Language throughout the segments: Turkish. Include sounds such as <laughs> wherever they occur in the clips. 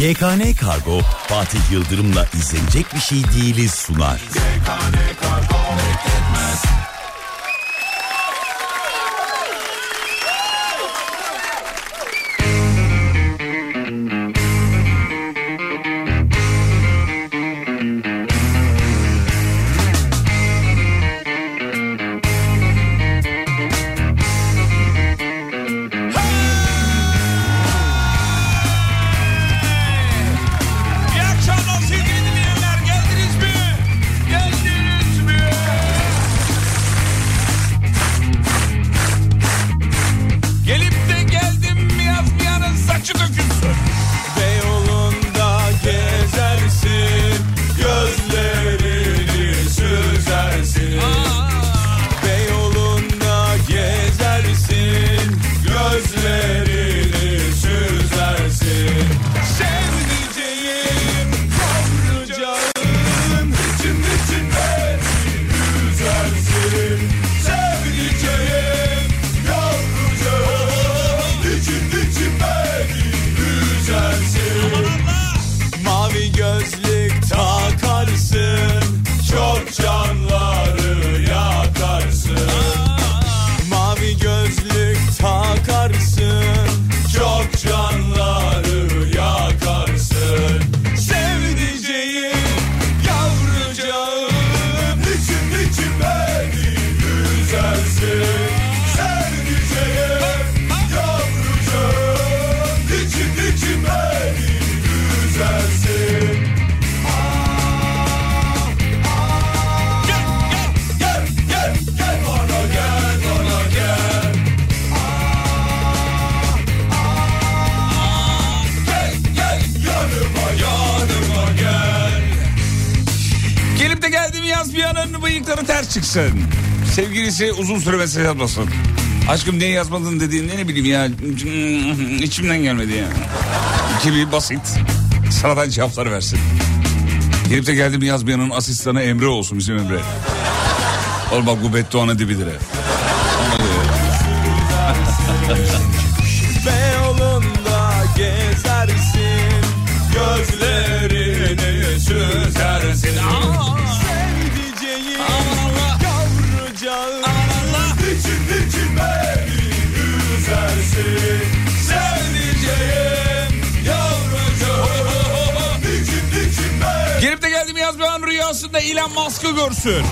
GKN Kargo Fatih Yıldırım'la izlenecek bir şey değiliz sunar. GKN Kargo mesaj yazmasın. Aşkım niye yazmadın dediğinde ne bileyim ya içimden gelmedi ya. Gibi basit. Sıradan cevaplar versin. Gelip de geldim yazmayanın asistanı Emre olsun bizim Emre. Oğlum bak bu bedduanın dibidir. Beyoğlu'nda rüyasında Elon Musk'ı görsün.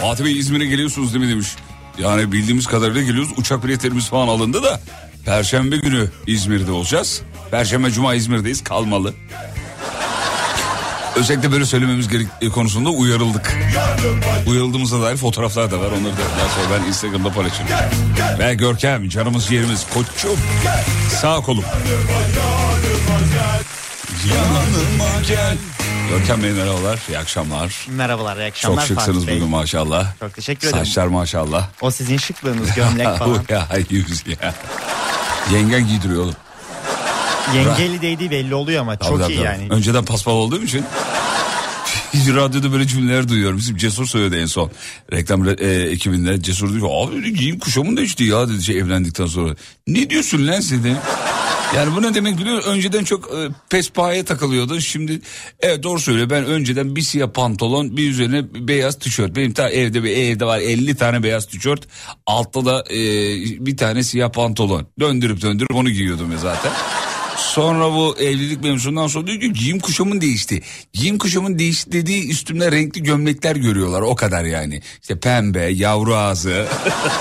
Fatih Bey İzmir'e geliyorsunuz değil mi demiş. Yani bildiğimiz kadarıyla geliyoruz. Uçak biletlerimiz falan alındı da. Perşembe günü İzmir'de olacağız. Perşembe Cuma İzmir'deyiz kalmalı. Özellikle böyle söylememiz gerek konusunda uyarıldık. Uyarıldığımıza dair fotoğraflar da var. Onları da daha sonra ben Instagram'da paylaşırım. Ve Görkem canımız yerimiz koçum. Sağ kolum. Yanıma gel. Görkem Bey merhabalar. İyi akşamlar. Merhabalar, iyi akşamlar. Çok şıksınız bugün maşallah. Çok teşekkür ederim. Saçlar maşallah. O sizin şıklığınız, gömlek <laughs> falan. ya <laughs> yüz ya. Yengen giydiriyor oğlum. <laughs> Yengeli değdiği belli oluyor ama Tabii, çok tabii, iyi tabii. yani. Önceden paspal olduğum için radyoda böyle cümleler duyuyorum. Bizim Cesur söyledi en son. Reklam e, ekibinde Cesur diyor abi dedi, giyim kuşamın değişti ya dedi şey evlendikten sonra. Ne diyorsun lan dedi. Yani bu ne demek biliyor musun? Önceden çok e, pespahaya takılıyordun. Şimdi evet doğru söylüyor. Ben önceden bir siyah pantolon bir üzerine beyaz tişört. Benim ta evde bir evde var 50 tane beyaz tişört. Altta da e, bir tane siyah pantolon. Döndürüp döndürüp onu giyiyordum ya zaten. Sonra bu evlilik mevzusundan sonra diyor ki giyim kuşamın değişti. Giyim kuşamın değişti dediği üstümde renkli gömlekler görüyorlar o kadar yani. İşte pembe, yavru ağzı,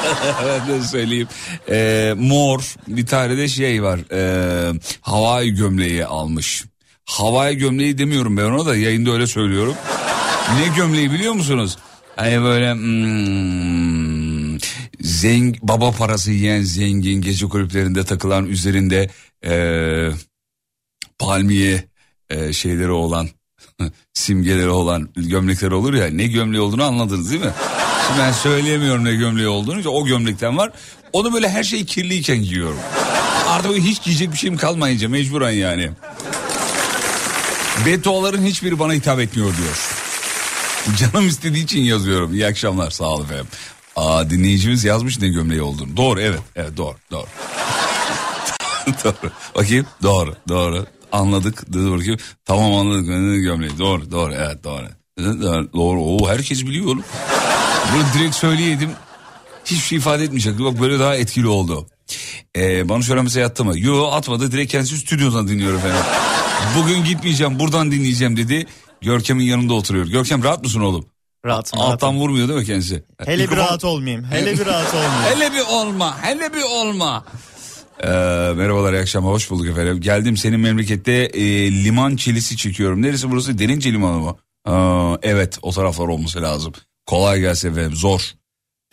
<laughs> ben söyleyeyim. Ee, mor bir tane de şey var ee, havai gömleği almış. Havai gömleği demiyorum ben ona da yayında öyle söylüyorum. ne gömleği biliyor musunuz? Hani böyle hmm, zeng baba parası yiyen zengin gece kulüplerinde takılan üzerinde e, palmiye e, şeyleri olan <laughs> simgeleri olan gömlekler olur ya ne gömleği olduğunu anladınız değil mi? Şimdi ben söyleyemiyorum ne gömleği olduğunu o gömlekten var. Onu böyle her şey kirliyken giyiyorum. Artık hiç giyecek bir şeyim kalmayınca mecburen yani. Bedduaların hiçbiri bana hitap etmiyor diyor. Canım istediği için yazıyorum. İyi akşamlar sağ olun efendim. Aa dinleyicimiz yazmış ne gömleği olduğunu. Doğru evet. Evet doğru doğru. <laughs> doğru. Bakayım doğru doğru. Anladık. Dur bakayım. Tamam anladık. Gömleği. Doğru doğru evet doğru. Doğru. Oo, herkes biliyor oğlum. Bunu direkt söyleyeydim. Hiçbir şey ifade etmeyecek. Bak böyle daha etkili oldu. Ee, bana şöyle mesela yattı mı? Yo atmadı. Direkt kendisi stüdyodan dinliyor efendim. Bugün gitmeyeceğim buradan dinleyeceğim dedi. Görkem'in yanında oturuyor. Görkem rahat mısın oğlum? Rahatım. Alttan rahatım. vurmuyor değil mi kendisi? Hele bir Mikrofon- rahat olmayayım. Hele bir <laughs> rahat olmayayım. Hele bir olma, hele bir olma. Ee, merhabalar, iyi akşamlar, hoş bulduk efendim. Geldim senin memlekette e, liman çilisi çekiyorum. Neresi burası? Derince limanı mı? Aa, evet, o taraflar olması lazım. Kolay gelsin efendim, zor.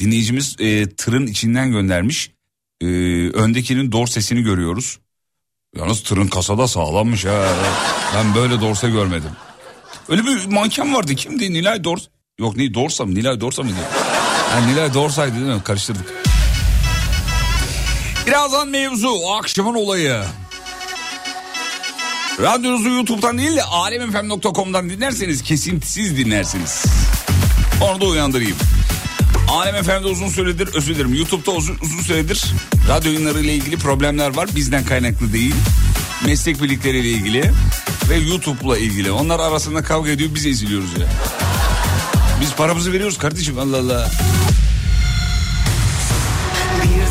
Dinleyicimiz e, tırın içinden göndermiş. E, öndekinin dorsesini görüyoruz. Yalnız tırın kasada sağlammış ha. Ben böyle dorse görmedim. Öyle bir manken vardı. Kimdi? Nilay Dors. Yok ne Dorsa mı? Nilay Dorsa mıydı? Ha, Nilay Dorsa'ydı değil mi? Karıştırdık. Birazdan mevzu. Akşamın olayı. Radyonuzu YouTube'dan değil de alemfm.com'dan dinlerseniz kesintisiz dinlersiniz. Onu da uyandırayım. Alem FM'de uzun süredir özür dilerim YouTube'da uzun, uzun süredir radyo yayınlarıyla ilgili problemler var. Bizden kaynaklı değil. Meslek birlikleriyle ilgili ve YouTube'la ilgili. Onlar arasında kavga ediyor biz eziliyoruz ya. Biz paramızı veriyoruz kardeşim Allah Allah.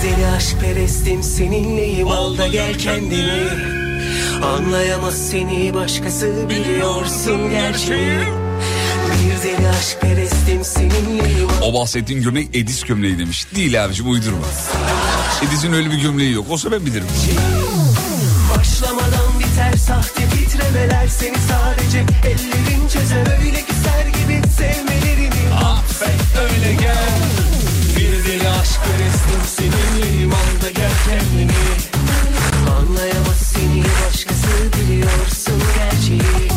Deli aşk perestim seninleyim. Al da gel kendini Anlayamaz seni başkası biliyorsun gerçeği. Bir deli aşk perestim seninleyim. O bahsettiğin gömlek Edis gömleği demiş. Değil abicim uydurma. Edis'in öyle bir gömleği yok. Olsa ben bilirim. Başlamadan biter sahte titremeler Seni sadece ellerin çözer. Öyle küser gibi sevmelerini. Affet öyle gel deli aşk perestim seninleyim al da gel kendini Anlayamaz seni başkası biliyorsun gerçeği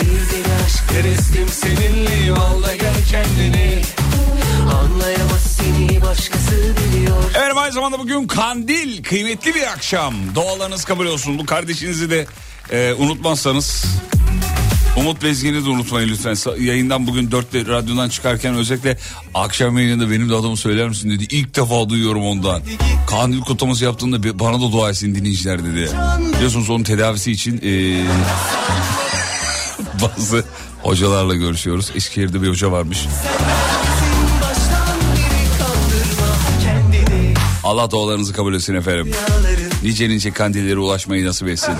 Bir deli aşk perestim seninleyim al da gel kendini Anlayamaz seni başkası biliyor Evet aynı zamanda bugün kandil kıymetli bir akşam. Dualarınız kabul olsun. Bu kardeşinizi de e, unutmazsanız Umut Bezgin'i de unutmayın lütfen. Yayından bugün dörtte radyodan çıkarken özellikle akşam yayınında benim de adımı söyler misin dedi. İlk defa duyuyorum ondan. Kandil kutlaması yaptığında bana da dua etsin dinleyiciler dedi. Biliyorsunuz onun tedavisi için e, <laughs> bazı hocalarla görüşüyoruz. Eskişehir'de bir hoca varmış. Allah dualarınızı kabul etsin efendim. Nice nice kandillere ulaşmayı nasip etsin.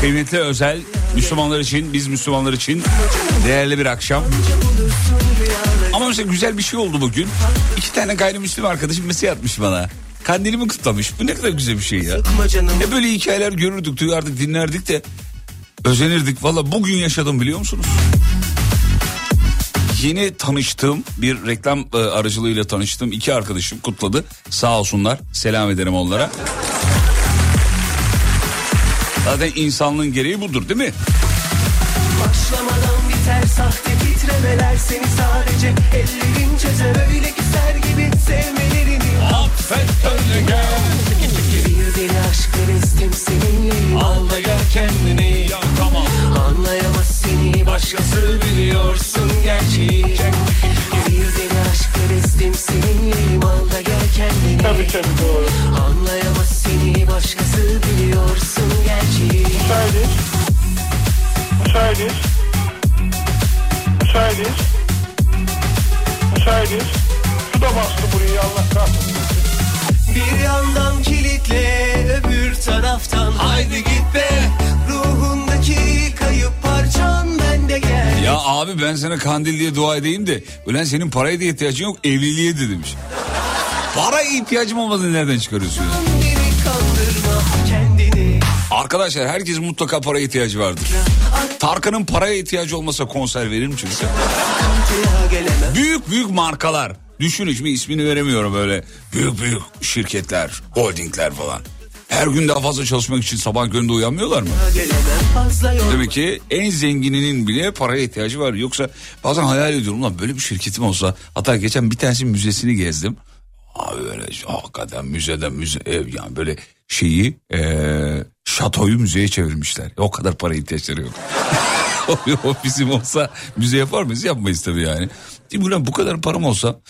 Kıymetli özel Müslümanlar için biz Müslümanlar için değerli bir akşam. Ama mesela güzel bir şey oldu bugün. İki tane gayrimüslim arkadaşım mesaj atmış bana. Kandilimi kutlamış. Bu ne kadar güzel bir şey ya. Ne böyle hikayeler görürdük, duyardık, dinlerdik de özenirdik. Valla bugün yaşadım biliyor musunuz? Yeni tanıştığım bir reklam e, aracılığıyla tanıştığım iki arkadaşım kutladı. Sağ olsunlar. Selam ederim onlara. Zaten insanlığın gereği budur değil mi? Başlamadan biter sahte titremeler Seni sadece ellerin çözer öyle küser gibi sevmelerini Affet öyle gel. Deli aşk perestim seninleyim al da gel kendini tamam. Anlayamaz seni başkası biliyorsun gerçeği Bir deli aşk perestim seninleyim al da gel kendini Tabii tabii doğru Anlayamaz seni başkası biliyorsun gerçeği Müsaitiz. Müsaitiz. Müsaitiz. Müsaitiz. Su da bastı burayı Allah kahretsin. Bir yandan kilitle öbür taraftan haydi git be Ruhundaki kayıp parçan bende gel Ya abi ben sana kandil diye dua edeyim de ulan senin paraya da ihtiyacın yok evliliğe de demiş. Paraya ihtiyacım olmadığını nereden çıkarıyorsun ya? Arkadaşlar herkes mutlaka paraya ihtiyacı vardır. Tarkan'ın paraya ihtiyacı olmasa konser verir mi gelemem Büyük büyük markalar. Düşün şimdi ismini veremiyorum böyle. Büyük büyük şirketler, holdingler falan. Her gün daha fazla çalışmak için sabah köründe uyanmıyorlar mı? Demek ki en zengininin bile paraya ihtiyacı var. Yoksa bazen hayal ediyorum lan böyle bir şirketim olsa. Hatta geçen bir tanesinin müzesini gezdim. Abi böyle hakikaten müzeden müze ev yani böyle şeyi eee şatoyu müzeye çevirmişler. O kadar para ihtiyaçları yok. <laughs> o bizim olsa müze yapar mıyız? Yapmayız tabii yani. Değil mi bu kadar param olsa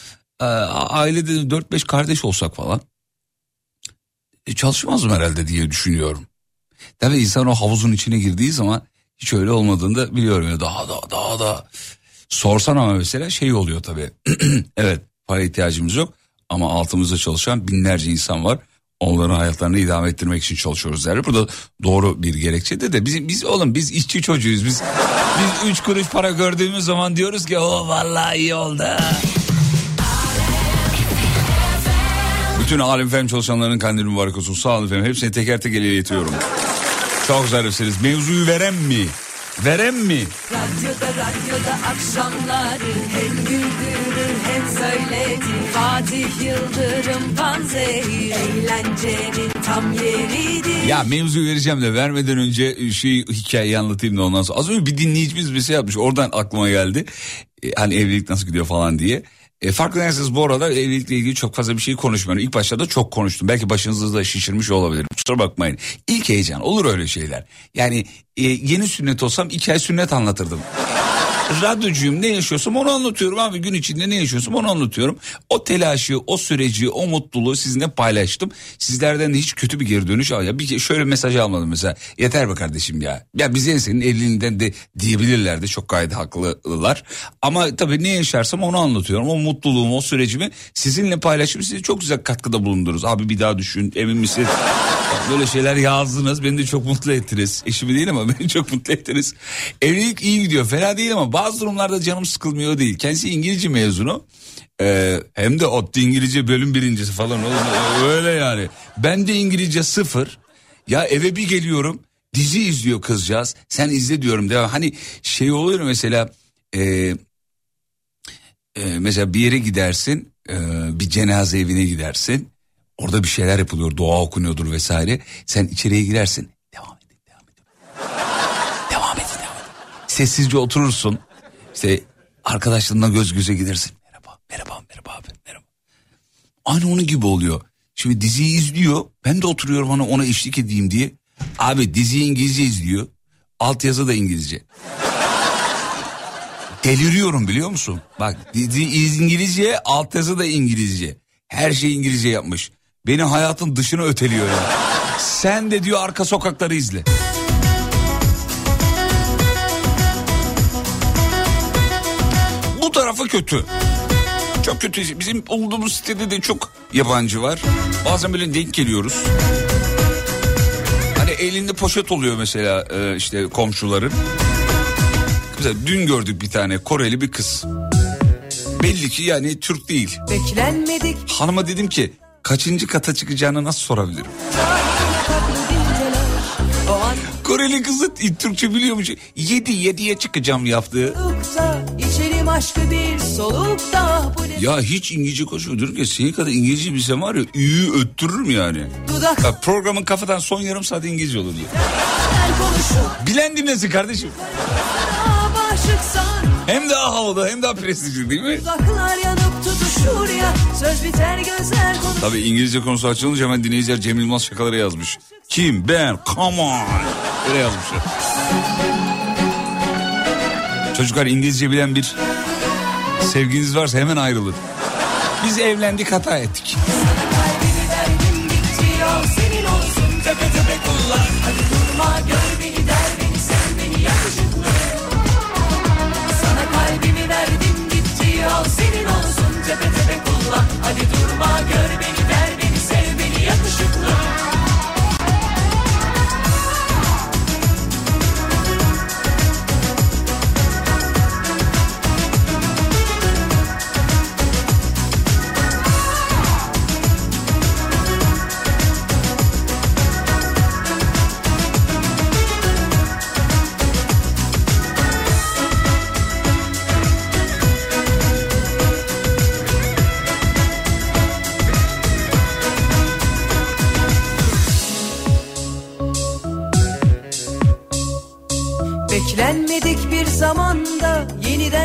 e, ailede 4-5 kardeş olsak falan e, çalışmazdım herhalde diye düşünüyorum. Tabii insan o havuzun içine girdiği zaman hiç öyle olmadığını da biliyorum. Ya daha da daha da sorsan ama mesela şey oluyor tabii. <clears throat> evet para ihtiyacımız yok ama altımızda çalışan binlerce insan var. Onların hayatlarını idame ettirmek için çalışıyoruz derler. Bu da doğru bir gerekçedir de bizim biz oğlum biz işçi çocuğuyuz. Biz biz üç kuruş para gördüğümüz zaman diyoruz ki o vallahi iyi oldu. Bütün Alem Fen çalışanların kandili mübarek olsun. Sağ olun efendim. Hepsini teker teker iletiyorum. Çok zarifsiniz. Mevzuyu veren mi? Veren mi? Radyoda radyoda akşamları hem güldürür hem söyletir Fatih Yıldırım Panzehir eğlencenin tam yeridir Ya mevzuyu vereceğim de vermeden önce şey hikayeyi anlatayım da ondan sonra. Az önce bir dinleyicimiz bir şey yapmış. Oradan aklıma geldi. E, hani evlilik nasıl gidiyor falan diye. E, farkındaysanız bu arada evlilikle ilgili çok fazla bir şey konuşmuyorum. İlk başta da çok konuştum. Belki başınızı da şişirmiş olabilirim. Kusura bakmayın. İlk heyecan olur öyle şeyler. Yani e, yeni sünnet olsam iki ay sünnet anlatırdım. Radyocuyum ne yaşıyorsam onu anlatıyorum abi gün içinde ne yaşıyorsam onu anlatıyorum. O telaşı, o süreci, o mutluluğu sizinle paylaştım. Sizlerden de hiç kötü bir geri dönüş. Ya bir şöyle mesaj almadım mesela. Yeter be kardeşim ya. Ya bize senin evliliğinden de diyebilirlerdi. Çok gayet haklılar. Ama tabii ne yaşarsam onu anlatıyorum. O mutluluğumu, o sürecimi sizinle paylaşıp size çok güzel katkıda bulunduruz. Abi bir daha düşün, emin misin? Böyle şeyler yazdınız. Beni de çok mutlu ettiniz. Eşimi değil ama <laughs> beni çok mutlu ettiniz. Evlilik iyi gidiyor. Fena değil ama bazı durumlarda canım sıkılmıyor değil. Kendisi İngilizce mezunu. Ee, hem de ODTÜ İngilizce bölüm birincisi falan. Oğlum, öyle yani. Ben de İngilizce sıfır. Ya eve bir geliyorum. Dizi izliyor kızcağız. Sen izle diyorum. Devam. Hani şey oluyor mesela... E, e, mesela bir yere gidersin. e, bir cenaze evine gidersin. Orada bir şeyler yapılıyor. Dua okunuyordur vesaire. Sen içeriye girersin. Devam edin, devam edin. devam edin, devam edin. Sessizce oturursun. İşte arkadaşlarınla göz göze gidersin. Merhaba, merhaba, merhaba abi, merhaba. Aynı onun gibi oluyor. Şimdi diziyi izliyor. Ben de oturuyorum hani ona eşlik edeyim diye. Abi diziyi İngilizce izliyor. Altyazı da İngilizce. Deliriyorum biliyor musun? Bak dizi İngilizce, altyazı da İngilizce. Her şey İngilizce yapmış. Beni hayatın dışına öteliyor ya. Sen de diyor arka sokakları izle. Kötü. Çok kötü. Bizim olduğumuz sitede de çok yabancı var. Bazen böyle denk geliyoruz. Hani elinde poşet oluyor mesela e, işte komşuların. Mesela dün gördük bir tane Koreli bir kız. Belli ki yani Türk değil. Beklenmedik Hanıma dedim ki kaçıncı kata çıkacağını nasıl sorabilirim? Koreli kızı Türkçe biliyormuş. Yedi yediye çıkacağım yaptığı. İçerim aşkı bir solukta Bu ne Ya hiç İngilizce konuşmuyor. Diyorum ki senin kadar İngilizce bilsem var ya üyü öttürürüm yani. dudak Ya programın kafadan son yarım saat İngilizce olur diyor. Bilen dinlesin kardeşim. Hem daha havalı hem daha prestijli değil mi? Tabii İngilizce konusu açılınca hemen dinleyiciler Cem Yılmaz şakaları yazmış. Kim? Ben. Come on. Öyle yazmışlar. Çocuklar İngilizce bilen bir sevginiz varsa hemen ayrılın. Biz evlendik hata ettik. Hadi durma gör beni der beni sen beni yakışıklı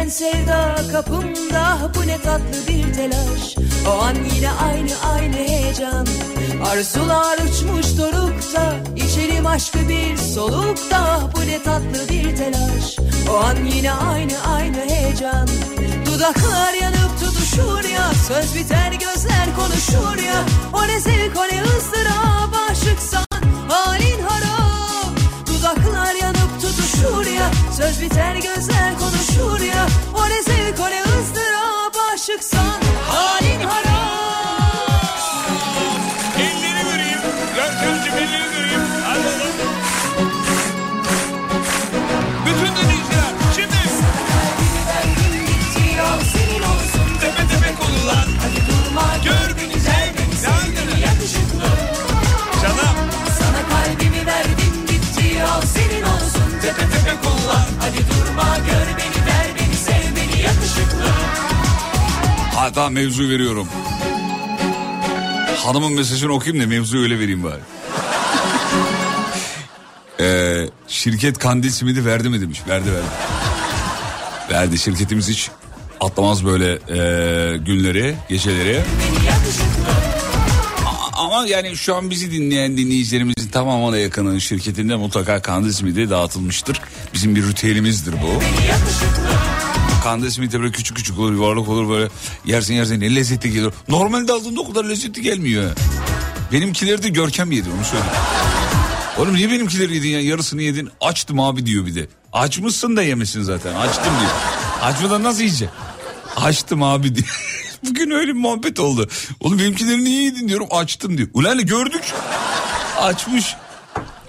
yeniden sevda kapımda bu ne tatlı bir telaş. O an yine aynı aynı heyecan. Arzular uçmuş dorukta içerim aşkı bir solukta. Bu ne tatlı bir telaş. O an yine aynı aynı heyecan. Dudaklar yanıp tutuşur ya Söz biter gözler konuşur ya. O ne zevk o ne ızdırap Aşıksan halin harap Dudaklar yanıp tutuşur ya Söz biter gözler konuşur ya. O ne zevk o ne ızdırap Aşıksan. Halin harap Hatta mevzu veriyorum. Hanımın mesajını okuyayım da mevzuyu öyle vereyim bari. <laughs> Ee, şirket kandil simidi verdi mi demiş. Verdi verdi. Verdi şirketimiz hiç atlamaz böyle ee, günleri, geceleri. Ama yani şu an bizi dinleyen dinleyicilerimizin tamamına yakının şirketinde mutlaka kandil simidi dağıtılmıştır. Bizim bir ritüelimizdir bu. Kandil simidi böyle küçük küçük olur, yuvarlak olur böyle yersin yersin ne lezzetli gelir. Normalde aldığında o kadar lezzetli gelmiyor. Benimkileri de Görkem yedi onu söyleyeyim. Oğlum niye benimkileri yedin ya yarısını yedin açtım abi diyor bir de. Açmışsın da yemesin zaten açtım diyor. Açmadan nasıl yiyeceksin? Açtım abi diyor. <laughs> Bugün öyle bir muhabbet oldu. Oğlum benimkileri niye yedin diyorum açtım diyor. Ulan gördük. Açmış.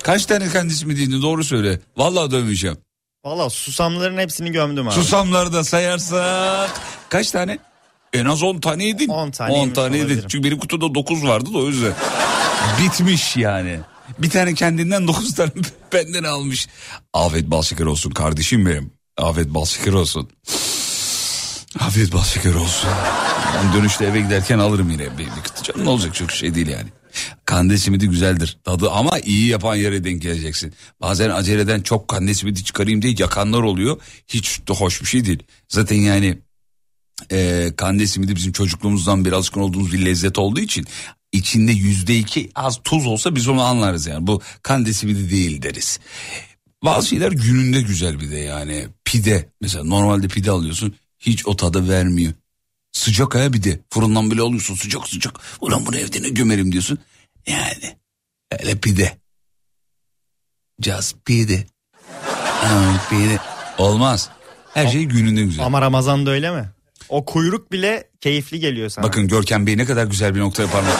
Kaç tane kendisi mi yedin doğru söyle. Vallahi dövmeyeceğim. Valla susamların hepsini gömdüm abi. Susamları da sayarsak kaç tane? En az 10 tane yedin. 10 tane 10 yemiş tane yedin. olabilirim. Çünkü benim kutuda 9 vardı da o yüzden. Bitmiş yani. Bir tane kendinden 9 tane <laughs> benden almış. Afiyet bal şeker olsun kardeşim benim. Afiyet bal şeker olsun. Afiyet bal şeker olsun. Ben dönüşte eve giderken alırım yine bir, bir kutu. Canım ne olacak çok şey değil yani. Kandil simidi güzeldir tadı ama iyi yapan yere denk geleceksin. Bazen aceleden çok kandil simidi çıkarayım diye yakanlar oluyor. Hiç de hoş bir şey değil. Zaten yani e, kandil simidi bizim çocukluğumuzdan beri alışkın olduğumuz bir lezzet olduğu için içinde yüzde iki az tuz olsa biz onu anlarız yani. Bu kandil simidi değil deriz. Bazı şeyler gününde güzel bir de yani. Pide mesela normalde pide alıyorsun hiç o tadı vermiyor. Sıcak ha bir de fırından bile alıyorsun sıcak sıcak. Ulan bunu evde ne gömerim diyorsun. Yani öyle pide. Just pide. Pide. Olmaz. Her şey gününde güzel. Ama Ramazan'da öyle mi? O kuyruk bile keyifli geliyor sana. Bakın Görkem Bey ne kadar güzel bir noktaya parmak.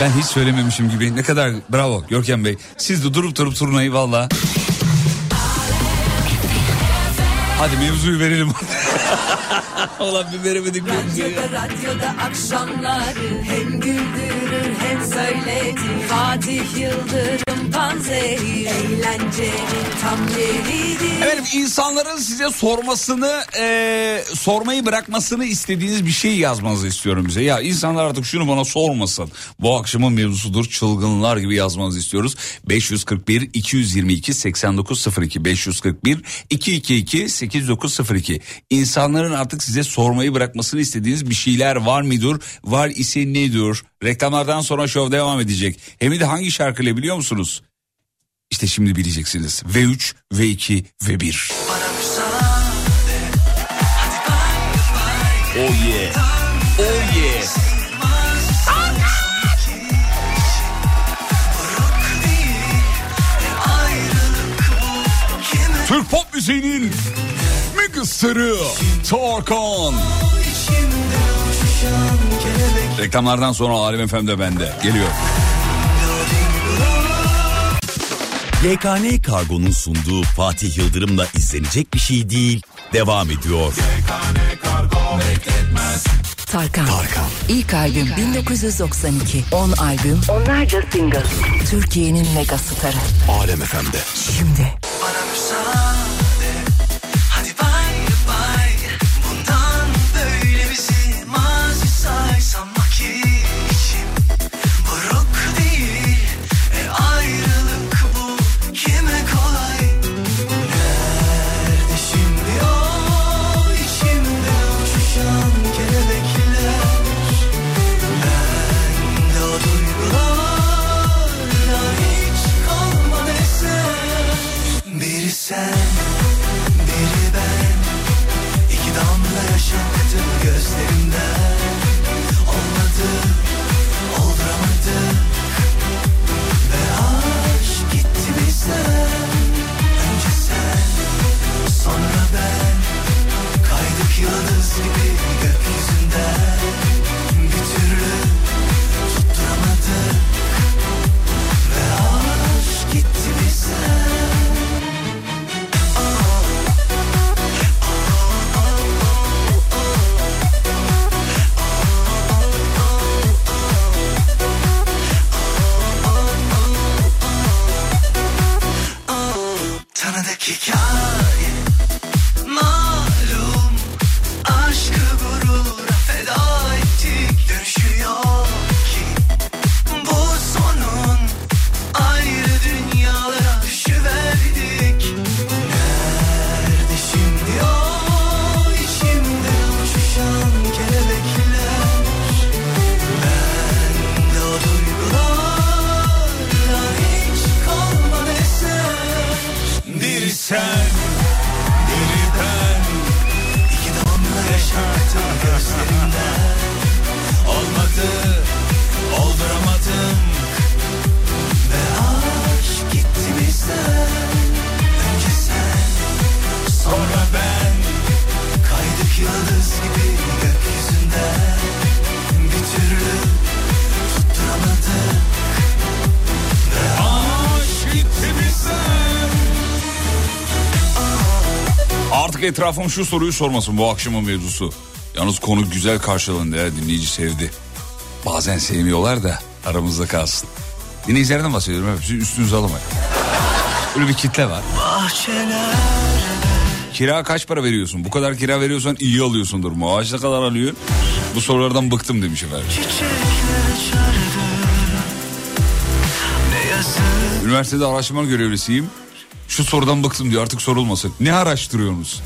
Ben hiç söylememişim gibi. Ne kadar bravo Görkem Bey. Siz de durup durup turnayı valla. Hadi mevzuyu verelim. <laughs> <laughs> Ulan bir veremedik radyoda akşamları Hem güldürür hem söyletir Fatih Yıldırım Panzehir Eğlencenin tam yeridir Efendim insanların size sormasını e, sormayı bırakmasını istediğiniz bir şey yazmanızı istiyorum bize. Ya insanlar artık şunu bana sormasın. Bu akşamın mevzusudur çılgınlar gibi yazmanızı istiyoruz. 541 222 8902 541 222 8902 İnsanların artık size sormayı bırakmasını istediğiniz bir şeyler var mıdır? Var ise nedir? Reklamlardan sonra şov devam edecek. Hem de hangi şarkıyla biliyor musunuz? İşte şimdi bileceksiniz. V3, V2, V1. Oh yeah. Oh yeah. Türk pop müziğinin megastarı Tarkan. Reklamlardan sonra Alem FM'de bende. Geliyor. YKN Kargo'nun sunduğu Fatih Yıldırım'la izlenecek bir şey değil. Devam ediyor. Tarkan. İlk albüm 1992. 10 albüm. Onlarca single. Türkiye'nin mega starı. Alem FM'de. Şimdi. Hadi kick out. Etrafım şu soruyu sormasın bu akşamın mevzusu. Yalnız konu güzel karşılandı ya dinleyici sevdi. Bazen sevmiyorlar da aramızda kalsın. Dinleyicilerden bahsediyorum hepsi üstünüze alamayın. Böyle bir kitle var. Kira kaç para veriyorsun? Bu kadar kira veriyorsan iyi alıyorsundur. Maaş ne kadar alıyor? Bu sorulardan bıktım demiş efendim. Üniversitede araştırma görevlisiyim. Şu sorudan bıktım diyor artık sorulmasın. Ne araştırıyorsunuz? <laughs>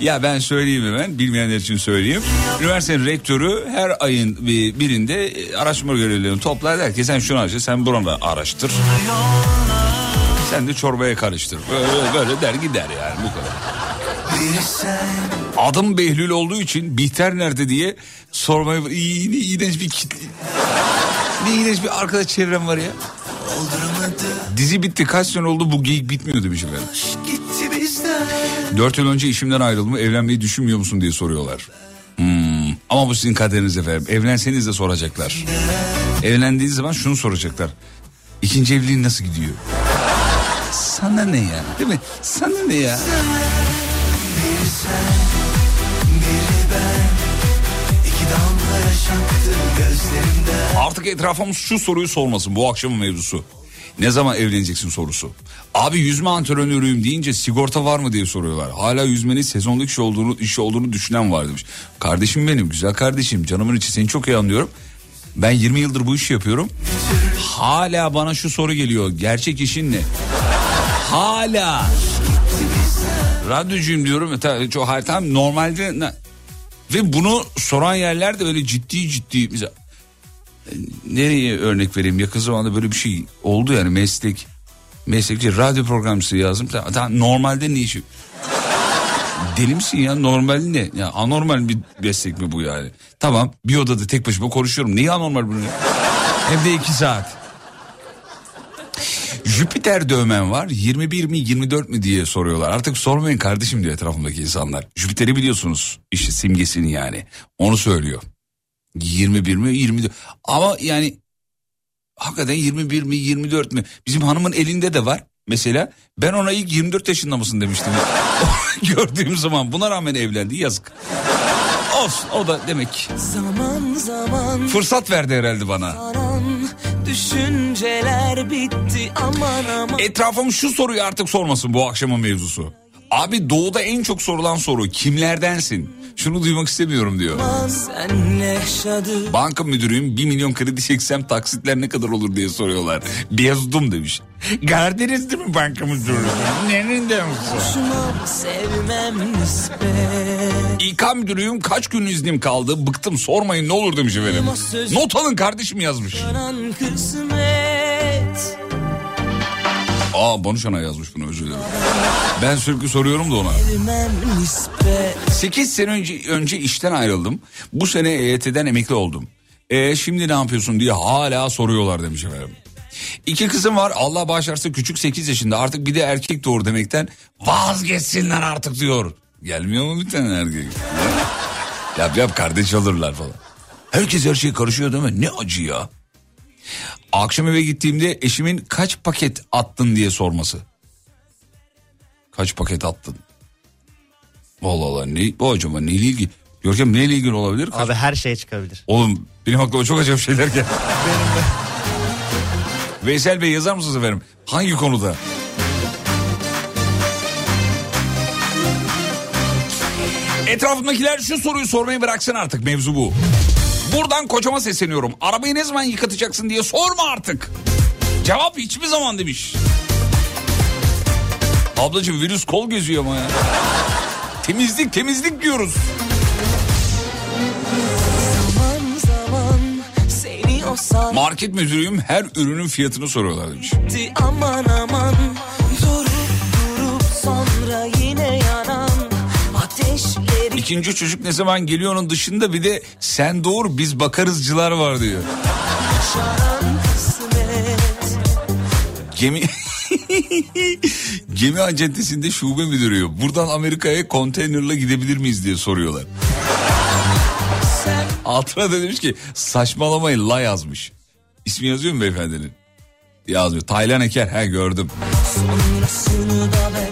ya ben söyleyeyim hemen bilmeyenler için söyleyeyim. Üniversitenin rektörü her ayın bir- birinde e, araştırma görevlilerini toplar der ki sen şunu araştır sen burada araştır. Sen de çorbaya karıştır. Böyle, böyle der gider yani bu kadar. Adım Behlül olduğu için Bihter nerede diye sormaya iyi, iğrenç bir kitle. Ne iğrenç bir arkadaş çevrem var ya. Dizi bitti kaç sene oldu bu geyik bitmiyor demiş efendim. Dört yıl önce işimden ayrıldım evlenmeyi düşünmüyor musun diye soruyorlar. Hmm, Ama bu sizin kaderiniz efendim. Evlenseniz de soracaklar. Evlendiğiniz zaman şunu soracaklar. İkinci evliliğin nasıl gidiyor? Sana ne ya? Değil mi? Sana ne ya? Artık etrafımız şu soruyu sormasın bu akşamın mevzusu. Ne zaman evleneceksin sorusu. Abi yüzme antrenörüyüm deyince sigorta var mı diye soruyorlar. Hala yüzmenin sezonluk iş olduğunu, iş olduğunu düşünen var demiş. Kardeşim benim güzel kardeşim canımın içi seni çok iyi anlıyorum. Ben 20 yıldır bu işi yapıyorum. Hala bana şu soru geliyor. Gerçek işin ne? Hala. Radyocuyum diyorum. Ta- Çok hayır tamam normalde ve bunu soran yerler de böyle ciddi ciddi e, nereye örnek vereyim yakın zamanda böyle bir şey oldu yani meslek meslekçi radyo programcısı yazdım. Tamam, normalde ne işi? Deli misin ya normal ne? Ya anormal bir meslek mi bu yani? Tamam bir odada tek başıma konuşuyorum. Niye anormal bunu? Hem de iki saat. Jüpiter dövmen var 21 mi 24 mi diye soruyorlar. Artık sormayın kardeşim diyor etrafımdaki insanlar. Jüpiter'i biliyorsunuz işte simgesini yani onu söylüyor. 21 mi 24 ama yani hakikaten 21 mi 24 mi bizim hanımın elinde de var. Mesela ben ona ilk 24 yaşında mısın demiştim. <laughs> Gördüğüm zaman buna rağmen evlendi yazık. Olsun o da demek Zaman zaman fırsat verdi herhalde bana. Düşünceler bitti aman aman. Etrafım şu soruyu artık sormasın bu akşamın mevzusu. Abi doğuda en çok sorulan soru kimlerdensin? Şunu duymak istemiyorum diyor. Banka müdürüyüm 1 milyon kredi çeksem taksitler ne kadar olur diye soruyorlar. Bezdum demiş. Gardeniz değil mi banka müdürü? Sevmem nispet. İK müdürüyüm kaç gün iznim kaldı bıktım sormayın ne olur demiş efendim. Not alın kardeşim yazmış. Yanan kısmet. Aa Bonuşan'a yazmış bunu özür dilerim. Ben sürekli soruyorum da ona. Sevmem nispet. 8 sene önce, önce işten ayrıldım. Bu sene EYT'den emekli oldum. E şimdi ne yapıyorsun diye hala soruyorlar demiş efendim. İki kızım var Allah bağışlarsa küçük 8 yaşında artık bir de erkek doğur demekten vazgeçsinler artık diyor. Gelmiyor mu bir tane erkek? yap yap kardeş olurlar falan. Herkes her şeye karışıyor değil mi? Ne acı ya. Akşam eve gittiğimde eşimin kaç paket attın diye sorması. Kaç paket attın? Vallahi Allah ne bu acaba neyle ilgili? Görkem neyle ilgili olabilir? Kaç- Abi her şey çıkabilir. Oğlum benim aklıma çok acayip şeyler geldi. <laughs> Veysel Bey yazar mısınız efendim? Hangi konuda? Etrafımdakiler şu soruyu sormayı bıraksın artık mevzu bu. Buradan kocama sesleniyorum. Arabayı ne zaman yıkatacaksın diye sorma artık. Cevap hiçbir zaman demiş. Ablacığım virüs kol geziyor ama ya. temizlik temizlik diyoruz. Zaman zaman Market müdürüyüm her ürünün fiyatını soruyorlar demiş. Aman aman İkinci çocuk ne zaman geliyor onun dışında bir de sen doğur biz bakarızcılar var diyor. Gemi <laughs> Gemi acentesinde şube müdürü. Buradan Amerika'ya konteynerla gidebilir miyiz diye soruyorlar. Altına da demiş ki saçmalamayın la yazmış. İsmi yazıyor mu beyefendinin? Yazmıyor. Taylan Eker he gördüm.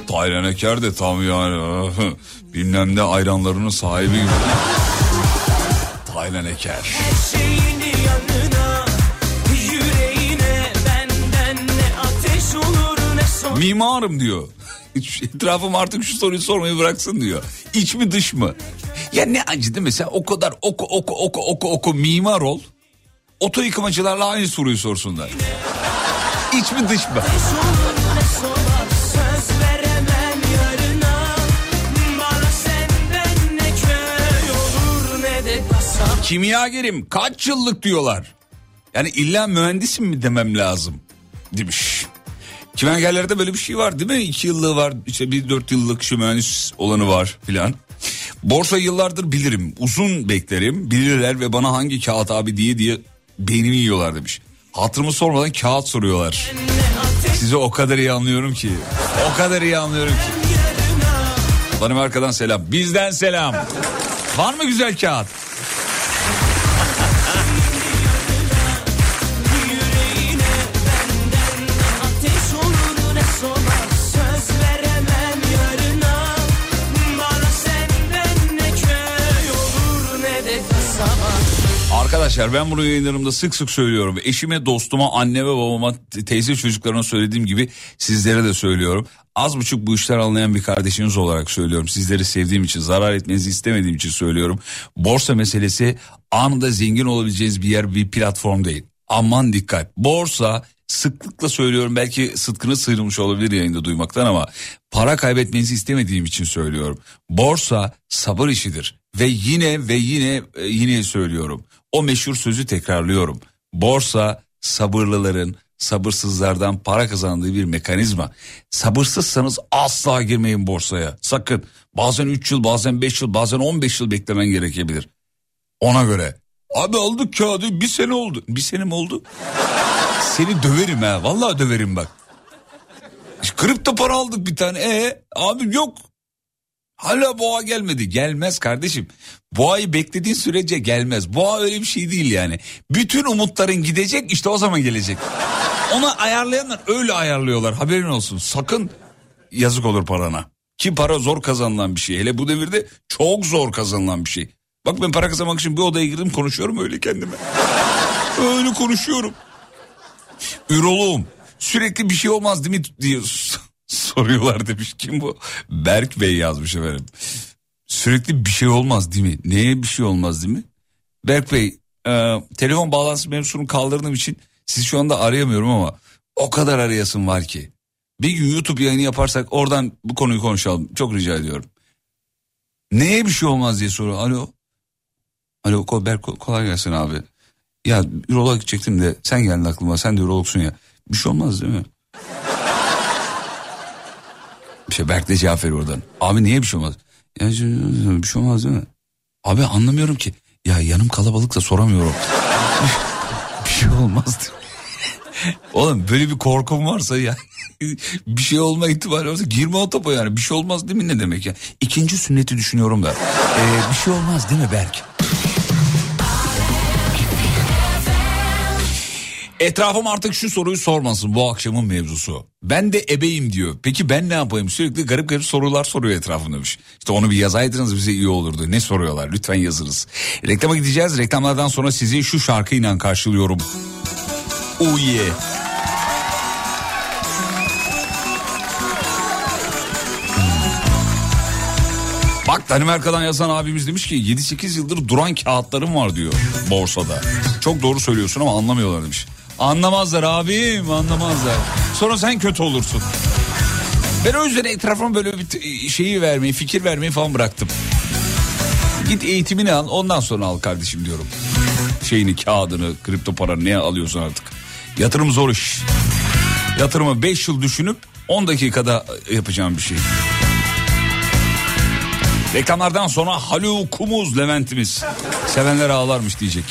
Taylan Eker de tam yani <laughs> bilmem ne ayranlarının sahibi gibi. Taylan Eker. Yanına Yüreğine ne olur ne Mimarım diyor. Etrafım artık şu soruyu sormayı bıraksın diyor. İç mi dış mı? Ya ne acı değil mi? Sen o kadar oku oku oku oku oku mimar ol. Oto yıkamacılarla aynı soruyu sorsunlar. İç mi dış mı? Kimyagerim kaç yıllık diyorlar. Yani illa mühendisim mi demem lazım demiş. Kimyagerlerde böyle bir şey var değil mi? İki yıllığı var işte bir dört yıllık şu mühendis olanı var filan. Borsa yıllardır bilirim uzun beklerim bilirler ve bana hangi kağıt abi diye diye beynimi yiyorlar demiş. Hatırımı sormadan kağıt soruyorlar. Sizi o kadar iyi anlıyorum ki. O kadar iyi anlıyorum ki. Danimarka'dan selam. Bizden selam. Var mı güzel kağıt? Arkadaşlar ben bunu yayınlarımda sık sık söylüyorum. Eşime, dostuma, anne ve babama, te- teyze çocuklarına söylediğim gibi sizlere de söylüyorum. Az buçuk bu işler anlayan bir kardeşiniz olarak söylüyorum. Sizleri sevdiğim için, zarar etmenizi istemediğim için söylüyorum. Borsa meselesi anında zengin olabileceğiniz bir yer, bir platform değil. Aman dikkat. Borsa sıklıkla söylüyorum belki sıtkını sıyrılmış olabilir yayında duymaktan ama para kaybetmenizi istemediğim için söylüyorum. Borsa sabır işidir ve yine ve yine e, yine söylüyorum. O meşhur sözü tekrarlıyorum. Borsa sabırlıların sabırsızlardan para kazandığı bir mekanizma. Sabırsızsanız asla girmeyin borsaya. Sakın. Bazen 3 yıl, bazen 5 yıl, bazen 15 yıl beklemen gerekebilir. Ona göre. Abi aldık kağıdı bir sene oldu. Bir sene mi oldu? Seni döverim ha. Vallahi döverim bak. Kripto para aldık bir tane. E abi yok. Hala boğa gelmedi. Gelmez kardeşim. Boğayı beklediğin sürece gelmez. Boğa öyle bir şey değil yani. Bütün umutların gidecek işte o zaman gelecek. Ona ayarlayanlar öyle ayarlıyorlar. Haberin olsun. Sakın yazık olur parana. Ki para zor kazanılan bir şey. Hele bu devirde çok zor kazanılan bir şey. Bak ben para kazanmak için bir odaya girdim konuşuyorum öyle kendime. öyle konuşuyorum. Üroloğum sürekli bir şey olmaz değil mi diye soruyorlar demiş. Kim bu? Berk Bey yazmış efendim. Sürekli bir şey olmaz değil mi? Neye bir şey olmaz değil mi? Berk Bey e, telefon bağlantısı mevzusunu kaldırdığım için sizi şu anda arayamıyorum ama o kadar arayasım var ki. Bir gün YouTube yayını yaparsak oradan bu konuyu konuşalım. Çok rica ediyorum. Neye bir şey olmaz diye soruyor. Alo. Alo Berk ko- kolay gelsin abi. Ya üroloğa gidecektim de sen geldin aklıma sen de ürologsun ya. Bir şey olmaz değil mi? İşte Berk de cevap veriyor oradan. Abi niye bir şey olmaz? Ya bir şey olmaz değil mi? Abi anlamıyorum ki. Ya yanım kalabalıksa soramıyorum. <laughs> bir şey olmaz? <laughs> Oğlum böyle bir korkum varsa ya <laughs> bir şey olma ihtimali varsa girme o topa yani bir şey olmaz değil mi ne demek ya? İkinci sünneti düşünüyorum da. Ee, bir şey olmaz değil mi Berk? Etrafım artık şu soruyu sormasın bu akşamın mevzusu. Ben de ebeyim diyor. Peki ben ne yapayım? Sürekli garip garip sorular soruyor etrafım demiş. İşte onu bir yazaydınız bize iyi olurdu. Ne soruyorlar? Lütfen yazınız. Reklama gideceğiz. Reklamlardan sonra sizi şu şarkıyla karşılıyorum. Oh yeah. Bak Danimarka'dan yazan abimiz demiş ki 7-8 yıldır duran kağıtlarım var diyor borsada. Çok doğru söylüyorsun ama anlamıyorlar demiş. Anlamazlar abim anlamazlar. Sonra sen kötü olursun. Ben o yüzden etrafıma böyle bir şeyi vermeyi, fikir vermeyi falan bıraktım. Git eğitimini al ondan sonra al kardeşim diyorum. Şeyini, kağıdını, kripto paranı ne alıyorsun artık. Yatırım zor iş. Yatırımı 5 yıl düşünüp 10 dakikada yapacağım bir şey. Reklamlardan sonra Haluk Kumuz Levent'imiz. Sevenler ağlarmış diyecek.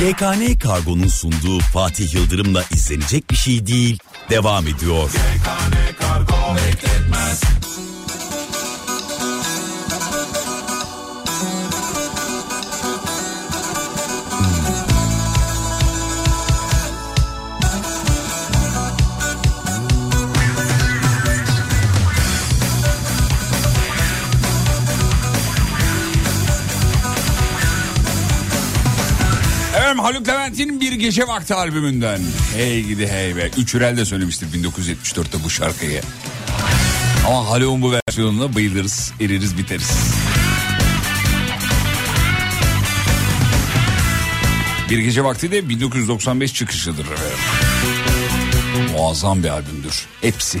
YKN Kargo'nun sunduğu Fatih Yıldırım'la izlenecek bir şey değil devam ediyor. Haluk Levent'in Bir Gece Vakti albümünden. Hey gidi hey be. Üçürel de söylemiştir 1974'te bu şarkıyı. Ama Haluk'un bu versiyonuna bayılırız, eririz, biteriz. Bir Gece Vakti de 1995 çıkışıdır. Muazzam bir albümdür. Hepsi.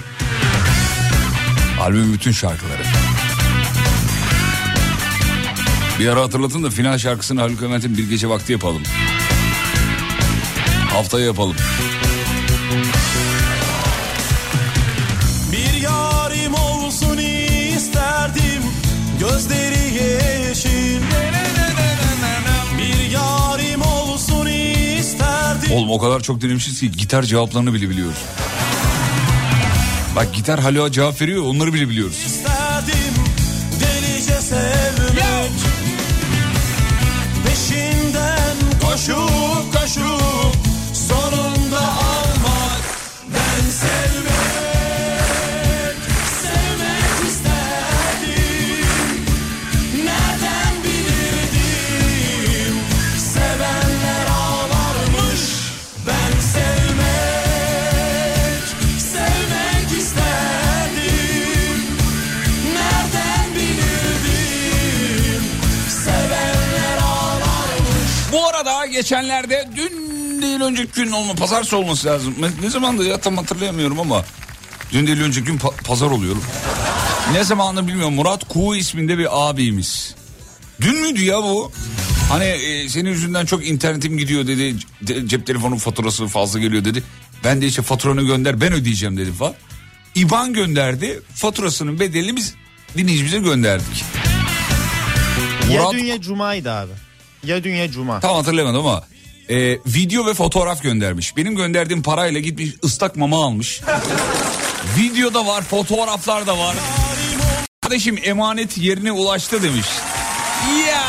Albümün bütün şarkıları. Bir ara hatırlatın da final şarkısını Haluk Levent'in Bir Gece Vakti yapalım. Haftaya yapalım. Bir yarim olsun isterdim Gözleri yeşil Bir yarim olsun isterdim Oğlum o kadar çok dinlemişiz ki gitar cevaplarını bile biliyoruz. Bak gitar Haluk'a cevap veriyor onları bile biliyoruz. Değil önceki gün olma pazartesi olması lazım. Ne- zamandı ya tam hatırlayamıyorum ama. Dün değil önceki gün pa- pazar oluyorum. Ne zamandı bilmiyorum Murat Kuğu isminde bir abimiz. Dün müydü ya bu? Hani e, senin yüzünden çok internetim gidiyor dedi. Ce- Cep telefonu faturası fazla geliyor dedi. Ben de işte faturanı gönder ben ödeyeceğim dedim falan. İban gönderdi. Faturasının bedelini biz dinleyicimize gönderdik. Ya Murat- dün ya cumaydı abi. Ya dün ya cuma. Tam hatırlamadım ama e, video ve fotoğraf göndermiş. Benim gönderdiğim parayla gitmiş ıslak mama almış. Video da var, fotoğraflar da var. Kardeşim emanet yerine ulaştı demiş. Ya.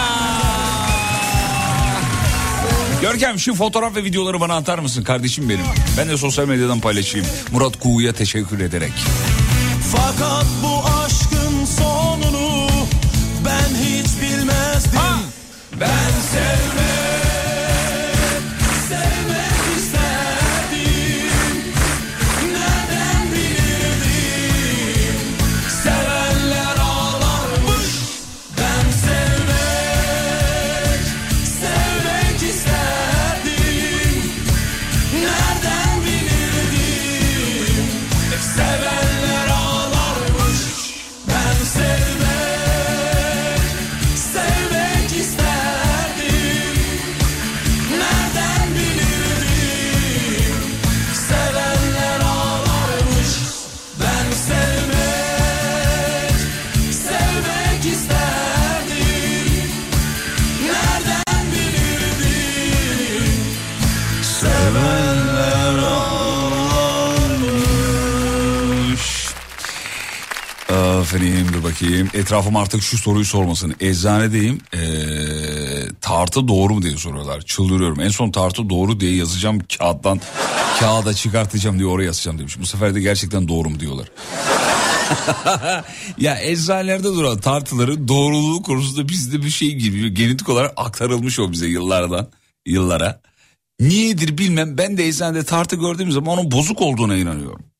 Görkem şu fotoğraf ve videoları bana atar mısın kardeşim benim? Ben de sosyal medyadan paylaşayım. Murat Kuğu'ya teşekkür ederek. Fakat bu aşkın bakayım. Etrafım artık şu soruyu sormasın. Eczanedeyim. Ee, tartı doğru mu diye soruyorlar. Çıldırıyorum. En son tartı doğru diye yazacağım kağıttan. Kağıda çıkartacağım diye oraya yazacağım demiş. Bu sefer de gerçekten doğru mu diyorlar. <laughs> ya eczanelerde duran tartıların doğruluğu konusunda bizde bir şey gibi genetik olarak aktarılmış o bize yıllardan yıllara. Niyedir bilmem ben de eczanede tartı gördüğüm zaman onun bozuk olduğuna inanıyorum.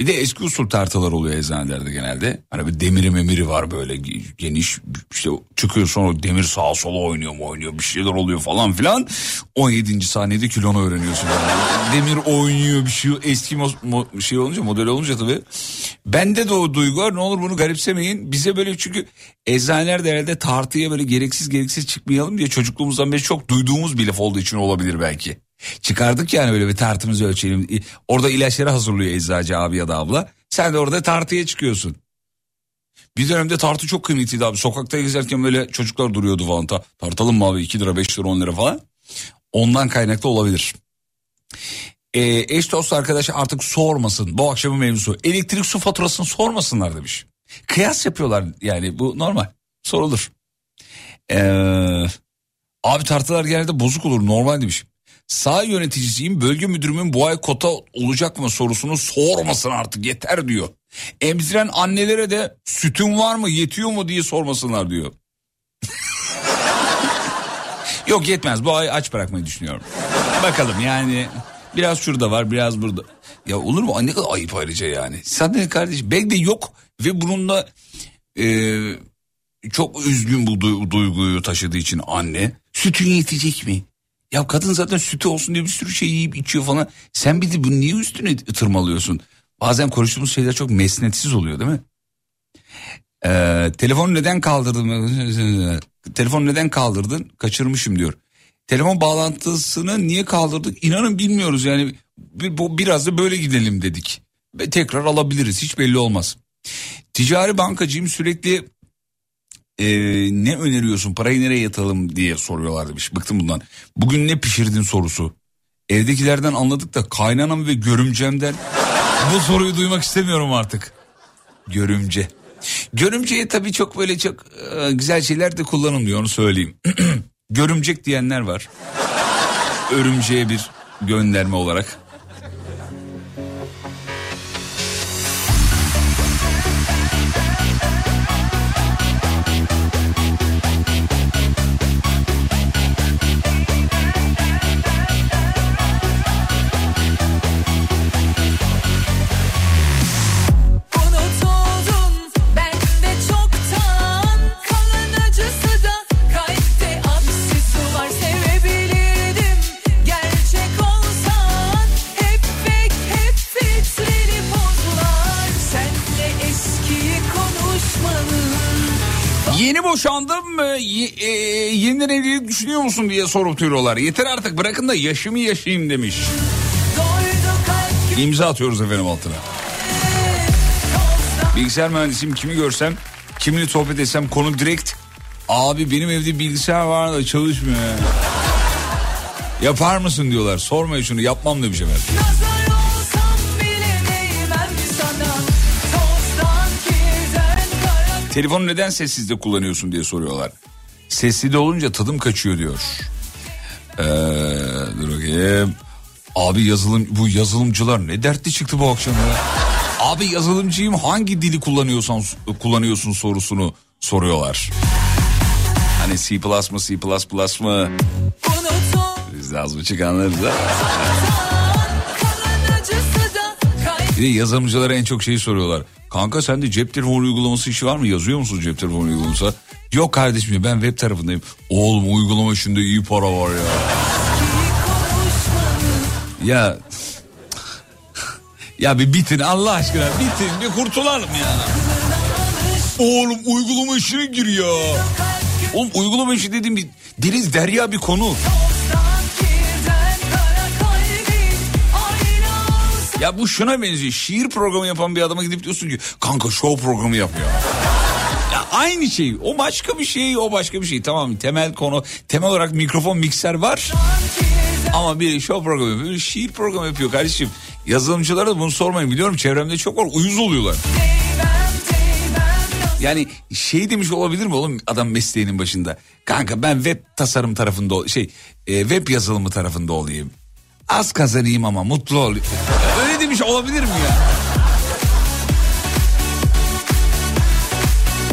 Bir de eski usul tartılar oluyor eczanelerde genelde. Hani bir demiri memiri var böyle geniş işte çıkıyor sonra demir sağa sola oynuyor mu oynuyor bir şeyler oluyor falan filan. 17. saniyede kilonu öğreniyorsun. Yani. Demir oynuyor bir şey eski mo- şey olunca model olunca tabii. Bende de o duygu var ne olur bunu garipsemeyin. Bize böyle çünkü eczanelerde herhalde tartıya böyle gereksiz gereksiz çıkmayalım diye çocukluğumuzdan beri çok duyduğumuz bir laf olduğu için olabilir belki. Çıkardık yani böyle bir tartımızı ölçelim. Orada ilaçları hazırlıyor eczacı abi ya da abla. Sen de orada tartıya çıkıyorsun. Bir dönemde tartı çok kıymetliydi abi. Sokakta gezerken böyle çocuklar duruyordu falan. Ta- tartalım mı abi 2 lira 5 lira 10 lira falan. Ondan kaynaklı olabilir. Ee, eş dost arkadaş artık sormasın. Bu akşamın mevzusu. Elektrik su faturasını sormasınlar demiş. Kıyas yapıyorlar yani bu normal. Sorulur. Ee, abi tartılar genelde bozuk olur normal demiş. Sağ yöneticisiyim bölge müdürümün bu ay kota olacak mı sorusunu sormasın artık yeter diyor. Emziren annelere de sütün var mı yetiyor mu diye sormasınlar diyor. <laughs> Yok yetmez bu ay aç bırakmayı düşünüyorum. Bakalım yani biraz şurada var biraz burada. Ya olur mu? Ne kadar ayıp ayrıca yani. De kardeşim belki de yok ve bununla e, çok üzgün bu du- duyguyu taşıdığı için anne sütün yetecek mi? Ya kadın zaten sütü olsun diye bir sürü şey yiyip içiyor falan. Sen bir de bunu niye üstüne tırmalıyorsun? Bazen konuştuğumuz şeyler çok mesnetsiz oluyor değil mi? Ee, telefonu neden kaldırdın? <laughs> Telefonu neden kaldırdın? Kaçırmışım diyor. Telefon bağlantısını niye kaldırdık? İnanın bilmiyoruz yani. Biraz da böyle gidelim dedik. Ve tekrar alabiliriz hiç belli olmaz. Ticari bankacıyım sürekli e, ne öneriyorsun parayı nereye yatıralım diye soruyorlar demiş. Bıktım bundan. Bugün ne pişirdin sorusu. Evdekilerden anladık da kaynanam ve görümcemden bu soruyu duymak istemiyorum artık. Görümce. Görümceye tabii çok böyle çok e, güzel şeyler de kullanılmıyor onu söyleyeyim. <clears throat> Görümcek diyenler var. Örümceğe bir gönderme olarak. Yeni boşandım e, e, yeniden evlilik düşünüyor musun diye sorup duruyorlar. Yeter artık bırakın da yaşımı yaşayayım demiş. İmza atıyoruz efendim altına. Bilgisayar mühendisiyim kimi görsem kiminle sohbet etsem konu direkt abi benim evde bilgisayar var da çalışmıyor. ya." <laughs> Yapar mısın diyorlar. Sormayın şunu yapmam demiş efendim. Telefonu neden sessizde kullanıyorsun diye soruyorlar. Sessizde olunca tadım kaçıyor diyor. Ee, dur bakayım. Abi yazılım bu yazılımcılar ne dertli çıktı bu akşam ya. Abi yazılımcıyım hangi dili kullanıyorsan kullanıyorsun sorusunu soruyorlar. Hani C++ mı C++ mı? Biz de az buçuk anlarız ha. Bir de yazılımcılara en çok şeyi soruyorlar. Kanka sende cep telefonu uygulaması işi var mı? Yazıyor musun cep telefonu uygulaması? Yok kardeşim ben web tarafındayım. Oğlum uygulama işinde iyi para var ya. Ya ya bir bitin Allah aşkına bitin bir kurtulalım ya. Oğlum uygulama işine gir ya. Oğlum uygulama işi dediğim bir deniz derya bir konu. Ya bu şuna benziyor. Şiir programı yapan bir adama gidip diyorsun ki kanka show programı yapıyor. Ya aynı şey. O başka bir şey, o başka bir şey. Tamam temel konu, temel olarak mikrofon, mikser var. Ama bir show programı yapıyor, bir şiir programı yapıyor kardeşim. Yazılımcılara da bunu sormayın biliyorum çevremde çok var uyuz oluyorlar. Yani şey demiş olabilir mi oğlum adam mesleğinin başında? Kanka ben web tasarım tarafında şey e, web yazılımı tarafında olayım. Az kazanayım ama mutlu ol. Öyle demiş olabilir mi ya?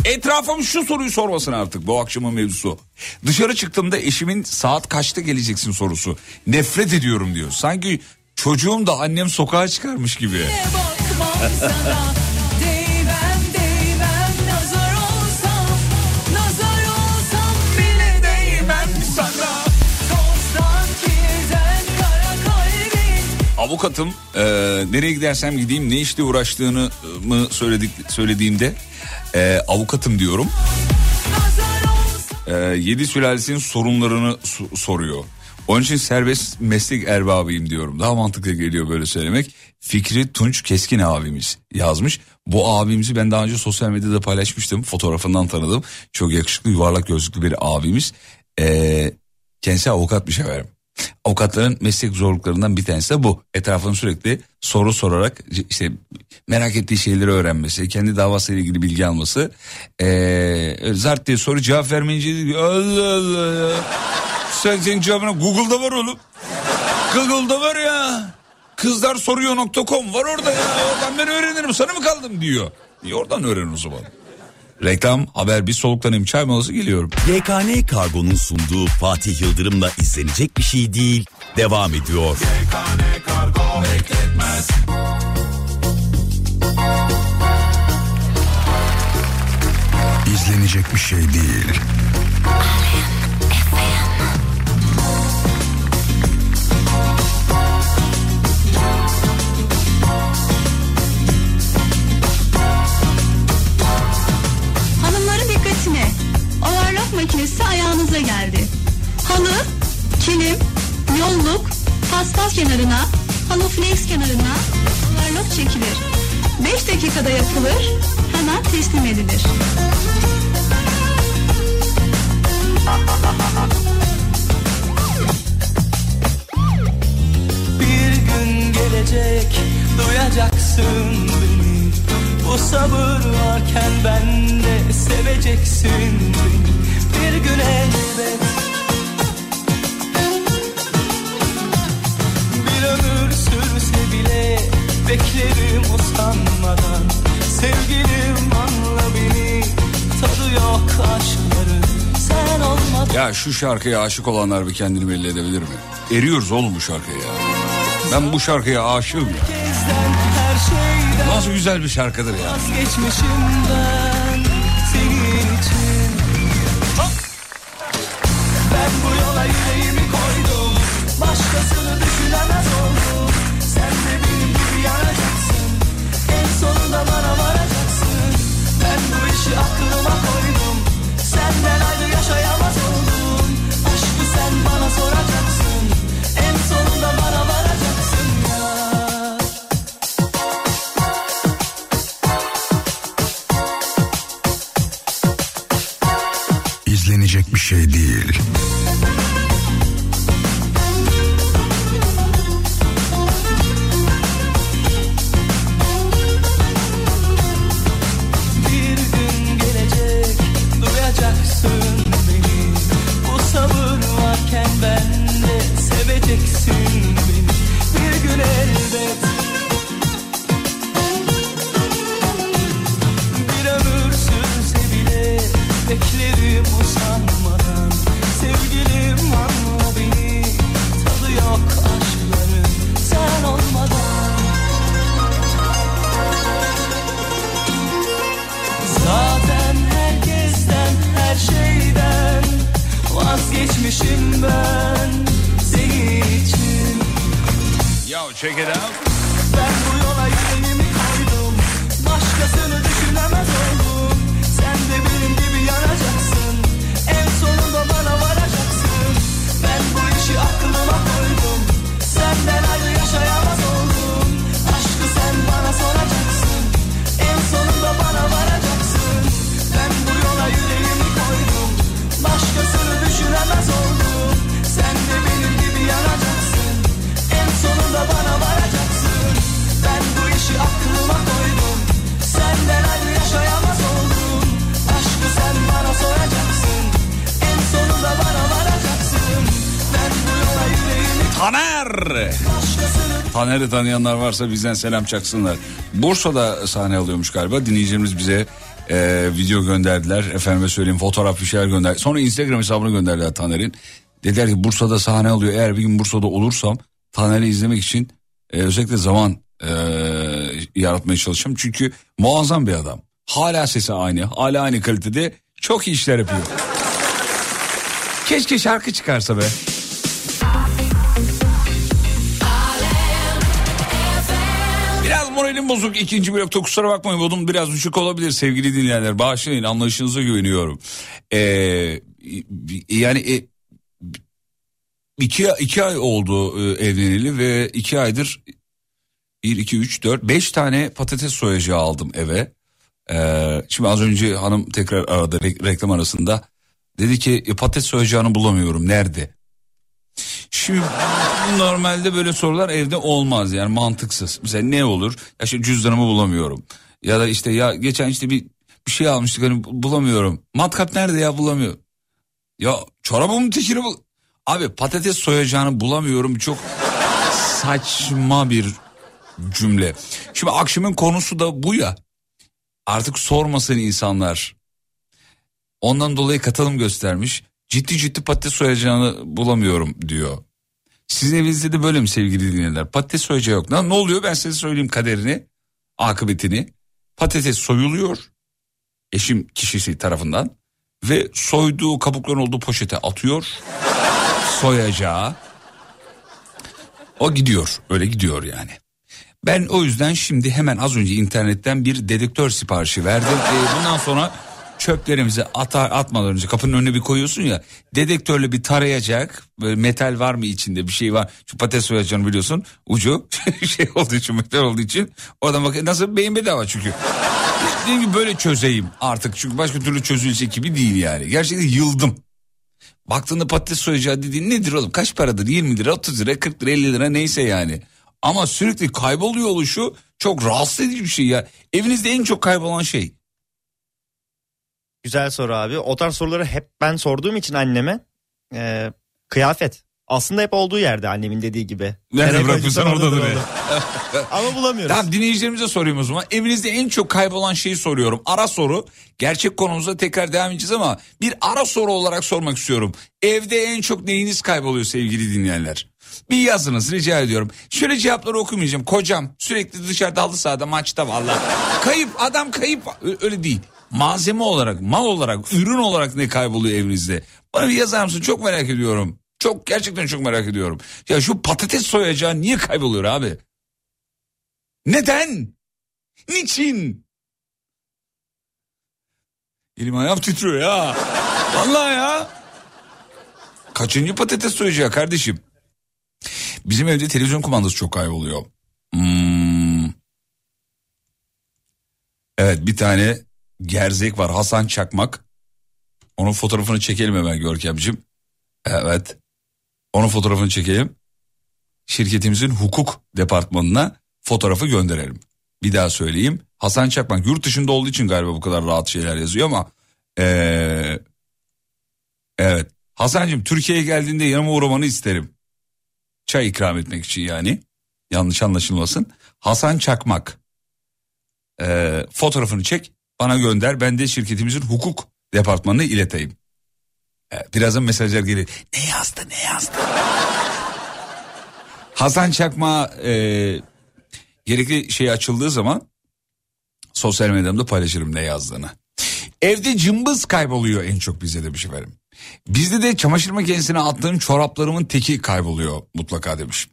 Etrafım şu soruyu sormasın artık bu akşamın mevzusu. Dışarı çıktığımda eşimin saat kaçta geleceksin sorusu. Nefret ediyorum diyor. Sanki çocuğum da annem sokağa çıkarmış gibi. Avukatım e, nereye gidersem gideyim ne işle uğraştığını e, mı söyledik söylediğimde e, avukatım diyorum. E, yedi sülalesinin sorunlarını su- soruyor. Onun için serbest meslek erbabıyım diyorum. Daha mantıklı geliyor böyle söylemek. Fikri Tunç Keskin abimiz yazmış. Bu abimizi ben daha önce sosyal medyada paylaşmıştım. Fotoğrafından tanıdım. Çok yakışıklı yuvarlak gözlüklü bir abimiz. E, kendisi avukatmış efendim. Avukatların meslek zorluklarından bir tanesi de bu. Etrafını sürekli soru sorarak işte merak ettiği şeyleri öğrenmesi, kendi davasıyla ilgili bilgi alması. Ee, zart diye soru cevap vermeyince Allah Allah ya. Sen senin cevabına Google'da var oğlum. Google'da var ya. Kızlar soruyor.com var orada ya. Oradan ben öğrenirim sana mı kaldım diyor. İyi oradan öğren o zaman. Reklam, haber bir soluklanayım çay molası geliyorum. YKN Kargo'nun sunduğu Fatih Yıldırım'la izlenecek bir şey değil. Devam ediyor. İzlenecek bir şey değil. Makinesi ayağınıza geldi. Halı, kilim, yolluk, paspas kenarına, halı flex kenarına overlock çekilir. 5 dakikada yapılır, hemen teslim edilir. Bir gün gelecek duyacaksın beni Bu sabır varken ben de seveceksin beni Bir gün elbet Bir ömür sürse bile beklerim usanmadan Sevgilim anla beni tadı yok aşkların sen olmadan Ya şu şarkıya aşık olanlar bir kendini belli edebilir mi? Eriyoruz oğlum bu şarkıya ya. Ben bu şarkıya aşığım ya. Nasıl güzel bir şarkıdır ya. Vazgeçmişim ben Başkasını düşünemez oldum Sen de benim gibi yanacaksın. En sonunda bana varacaksın. Ben bu işi aklıma koydum. Senden ayrı Taner'i tanıyanlar varsa bizden selam çaksınlar. Bursa'da sahne alıyormuş galiba. Dinleyicilerimiz bize e, video gönderdiler. Efendime söyleyeyim fotoğraf bir şeyler gönderdi. Sonra Instagram hesabını gönderdiler Taner'in. Dediler ki Bursa'da sahne alıyor. Eğer bir gün Bursa'da olursam Taner'i izlemek için e, özellikle zaman e, yaratmaya çalışacağım. Çünkü muazzam bir adam. Hala sesi aynı. Hala aynı kalitede. Çok iyi işler yapıyor. Keşke şarkı çıkarsa be. Moralim bozuk ikinci blokta kusura bakmayın modum biraz düşük olabilir sevgili dinleyenler bağışlayın anlayışınıza güveniyorum. Ee, yani e, iki, iki ay oldu e, evleneli ve iki aydır bir iki üç dört beş tane patates soyacağı aldım eve. Ee, şimdi az önce hanım tekrar aradı re- reklam arasında dedi ki e, patates soyacağını bulamıyorum nerede? Şimdi normalde böyle sorular evde olmaz yani mantıksız. Mesela ne olur? Ya işte cüzdanımı bulamıyorum. Ya da işte ya geçen işte bir bir şey almıştık hani bulamıyorum. Matkap nerede ya bulamıyorum. Ya çorabımın tekini bul. Abi patates soyacağını bulamıyorum çok saçma bir cümle. Şimdi akşamın konusu da bu ya. Artık sormasın insanlar Ondan dolayı katılım göstermiş. Ciddi ciddi patates soyacağını bulamıyorum diyor. Sizin evinizde de böyle mi sevgili dinleyenler? Patates soyacağı yok. Ne, ne oluyor ben size söyleyeyim kaderini, akıbetini. Patates soyuluyor eşim kişisi tarafından ve soyduğu kabukların olduğu poşete atıyor. Soyacağı. O gidiyor öyle gidiyor yani. Ben o yüzden şimdi hemen az önce internetten bir dedektör siparişi verdim. Ee, bundan sonra çöplerimizi atar atmadan önce kapının önüne bir koyuyorsun ya dedektörle bir tarayacak böyle metal var mı içinde bir şey var. Şu patates soyacağını biliyorsun ucu <laughs> şey olduğu için metal olduğu için. Oradan bak nasıl beyin bedava çünkü. Dediğim gibi böyle çözeyim artık. Çünkü başka türlü çözülecek gibi değil yani. Gerçekten yıldım. Baktığında patates soyacağı dediğin nedir oğlum? Kaç paradır? 20 lira 30 lira 40 lira 50 lira neyse yani. Ama sürekli kayboluyor oluşu çok rahatsız edici bir şey ya. Evinizde en çok kaybolan şey Güzel soru abi. O tarz soruları hep ben sorduğum için anneme e, kıyafet. Aslında hep olduğu yerde annemin dediği gibi. Nerede bırakırsan oradadır oradadır. Ama bulamıyoruz. Tamam dinleyicilerimize soruyorum o zaman. Evinizde en çok kaybolan şeyi soruyorum. Ara soru. Gerçek konumuza tekrar devam edeceğiz ama bir ara soru olarak sormak istiyorum. Evde en çok neyiniz kayboluyor sevgili dinleyenler? Bir yazınız rica ediyorum. Şöyle cevapları okumayacağım. Kocam sürekli dışarıda halı sahada maçta valla. Kayıp adam kayıp öyle değil. Malzeme olarak mal olarak ürün olarak ne kayboluyor evinizde? Bana bir yazar mısın çok merak ediyorum. Çok gerçekten çok merak ediyorum. Ya şu patates soyacağı niye kayboluyor abi? Neden? Niçin? Elim ayağım titriyor ya. Vallahi ya. Kaçıncı patates soyacağı kardeşim? Bizim evde televizyon kumandası çok kayboluyor. Hmm. Evet bir tane gerzek var Hasan Çakmak. Onun fotoğrafını çekelim hemen Görkemciğim. Evet. Onun fotoğrafını çekelim. Şirketimizin hukuk departmanına fotoğrafı gönderelim. Bir daha söyleyeyim. Hasan Çakmak yurt dışında olduğu için galiba bu kadar rahat şeyler yazıyor ama... Ee, evet. Hasan'cığım Türkiye'ye geldiğinde yanıma uğramanı isterim. Çay ikram etmek için yani. Yanlış anlaşılmasın. Hasan Çakmak. Ee, fotoğrafını çek bana gönder. Ben de şirketimizin hukuk departmanına ileteyim. Ee, birazdan mesajlar gelir. Ne yazdı ne yazdı? <laughs> Hasan Çakma e, gerekli şey açıldığı zaman sosyal medyamda paylaşırım ne yazdığını. Evde cımbız kayboluyor en çok bize demiş efendim. Bizde de çamaşır makinesine attığım çoraplarımın teki kayboluyor mutlaka demiş.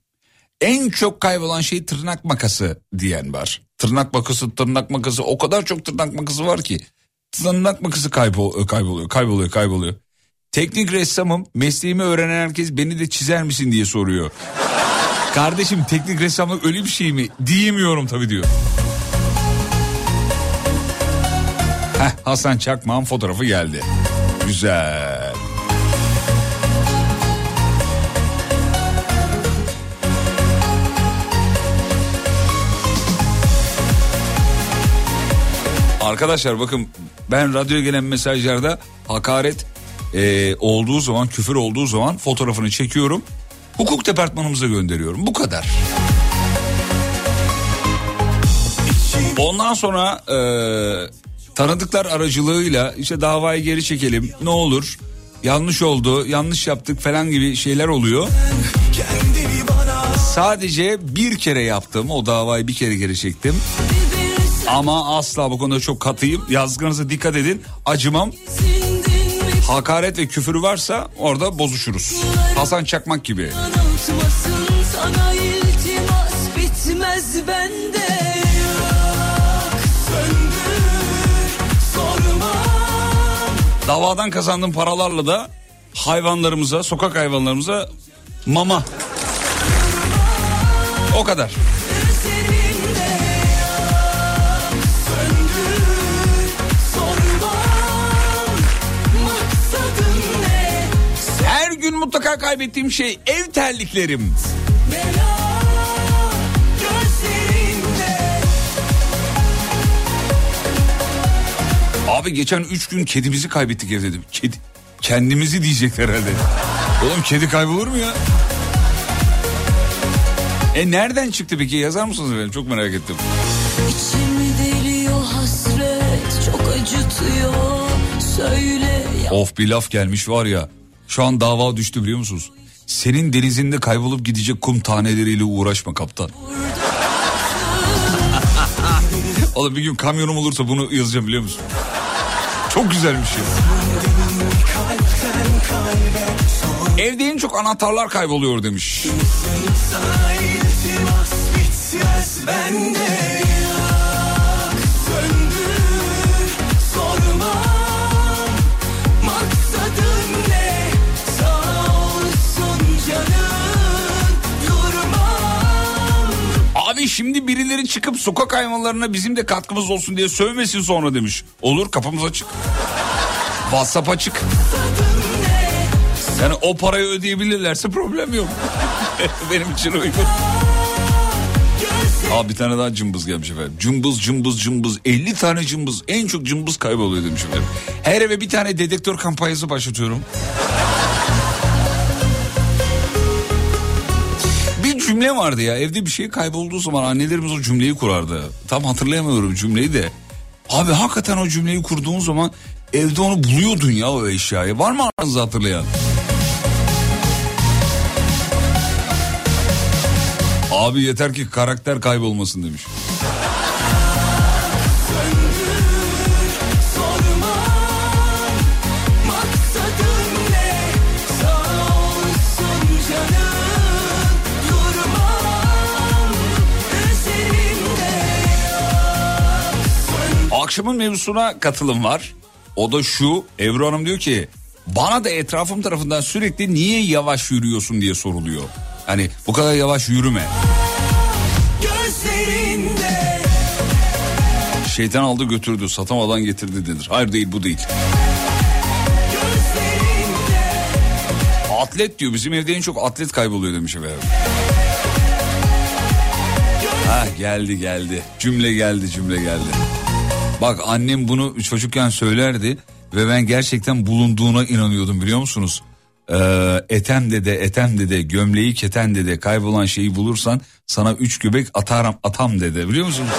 En çok kaybolan şey tırnak makası diyen var. Tırnak makası, tırnak makası o kadar çok tırnak makası var ki. Tırnak makası kaybol, kayboluyor, kayboluyor, kayboluyor. Teknik ressamım, mesleğimi öğrenen herkes beni de çizer misin diye soruyor. Kardeşim teknik ressamlık öyle bir şey mi? Diyemiyorum tabii diyor. Heh, Hasan Çakmak'ın fotoğrafı geldi. Güzel. Arkadaşlar bakın ben radyoya gelen mesajlarda hakaret e, olduğu zaman küfür olduğu zaman fotoğrafını çekiyorum. Hukuk departmanımıza gönderiyorum. Bu kadar. Ondan sonra e, tanıdıklar aracılığıyla işte davayı geri çekelim ne olur yanlış oldu yanlış yaptık falan gibi şeyler oluyor. Sadece bir kere yaptım o davayı bir kere geri çektim. Ama asla bu konuda çok katıyım. Yazgınıza dikkat edin. Acımam. Hakaret ve küfür varsa orada bozuşuruz. Hasan Çakmak gibi. Sana iltimas bitmez bende Davadan kazandığım paralarla da hayvanlarımıza, sokak hayvanlarımıza mama. O kadar. Mutlaka kaybettiğim şey ev terliklerim. Bela Abi geçen üç gün kedimizi kaybettik evde dedim. Kedi, kendimizi diyecekler herhalde. Oğlum kedi kaybolur mu ya? E nereden çıktı peki yazar mısınız efendim? Çok merak ettim. Hasret çok acıtıyor Söyle Of bir laf gelmiş var ya. Şu an dava düştü biliyor musunuz? Senin denizinde kaybolup gidecek kum taneleriyle uğraşma kaptan. <laughs> Oğlum bir gün kamyonum olursa bunu yazacağım biliyor musun? Çok güzelmiş ya. Evde en çok anahtarlar kayboluyor demiş. Sana iltimas bitmez bende Abi şimdi birileri çıkıp sokak hayvanlarına bizim de katkımız olsun diye sövmesin sonra demiş. Olur kapımız açık. WhatsApp açık. Yani o parayı ödeyebilirlerse problem yok. <laughs> Benim için uygun. Abi bir tane daha cımbız gelmiş efendim. Cımbız cımbız cımbız 50 tane cımbız en çok cımbız kayboluyor demiş efendim. Her eve bir tane dedektör kampanyası başlatıyorum. Cümle vardı ya evde bir şey kaybolduğu zaman annelerimiz o cümleyi kurardı. Tam hatırlayamıyorum cümleyi de. Abi hakikaten o cümleyi kurduğun zaman evde onu buluyordun ya o eşyayı. Var mı aranızda hatırlayan? Abi yeter ki karakter kaybolmasın demiş. Akşamın mevzusuna katılım var. O da şu Ebru Hanım diyor ki bana da etrafım tarafından sürekli niye yavaş yürüyorsun diye soruluyor. Hani bu kadar yavaş yürüme. Gözlerinde Şeytan aldı götürdü satamadan getirdi denir. Hayır değil bu değil. Atlet diyor bizim evde en çok atlet kayboluyor demiş efendim. Ha geldi geldi cümle geldi cümle geldi. Bak annem bunu çocukken söylerdi ve ben gerçekten bulunduğuna inanıyordum biliyor musunuz? Ee, etem dede etem dede gömleği keten dede kaybolan şeyi bulursan sana üç göbek atarım atam dede biliyor musunuz?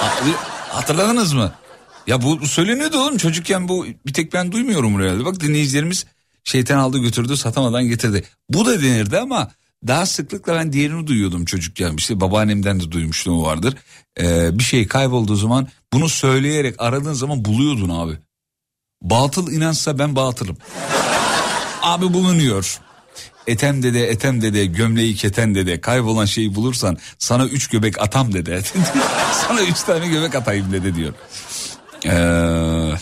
Ha- Hatırladınız mı? Ya bu söyleniyordu oğlum çocukken bu bir tek ben duymuyorum herhalde. Bak dinleyicilerimiz şeytan aldı götürdü satamadan getirdi. Bu da denirdi ama daha sıklıkla ben diğerini duyuyordum çocukken. İşte babaannemden de duymuşluğum vardır. Ee, bir şey kaybolduğu zaman bunu söyleyerek aradığın zaman buluyordun abi. Batıl inançsa ben batılım. <laughs> abi bulunuyor. Etem dede etem dede gömleği keten dede kaybolan şeyi bulursan sana üç göbek atam dede. <laughs> sana üç tane göbek atayım dede diyor. Ee,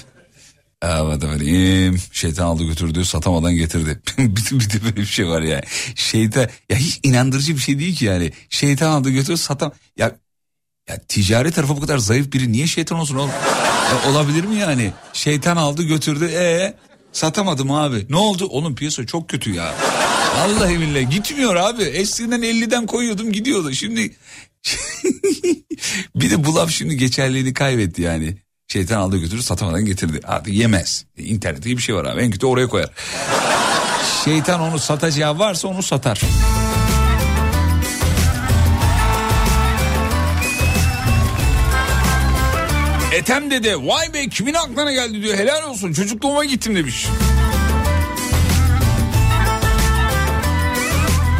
evet efendim şeytan aldı götürdü satamadan getirdi. <laughs> bir, bir de böyle bir şey var ya. Şeytan ya hiç inandırıcı bir şey değil ki yani. Şeytan aldı götürdü satam. Ya ya ticari tarafı bu kadar zayıf biri niye şeytan olsun oğlum? Ya olabilir mi yani? Şeytan aldı götürdü e satamadım abi. Ne oldu? Oğlum piyasa çok kötü ya. Vallahi billahi gitmiyor abi. Eskiden 50'den koyuyordum gidiyordu. Şimdi <laughs> bir de bu laf şimdi geçerliliğini kaybetti yani. Şeytan aldı götürdü satamadan getirdi. Abi yemez. İnternette iyi bir şey var abi. En kötü oraya koyar. Şeytan onu satacağı varsa onu satar. Etem dede vay be kimin aklına geldi diyor helal olsun çocukluğuma gittim demiş.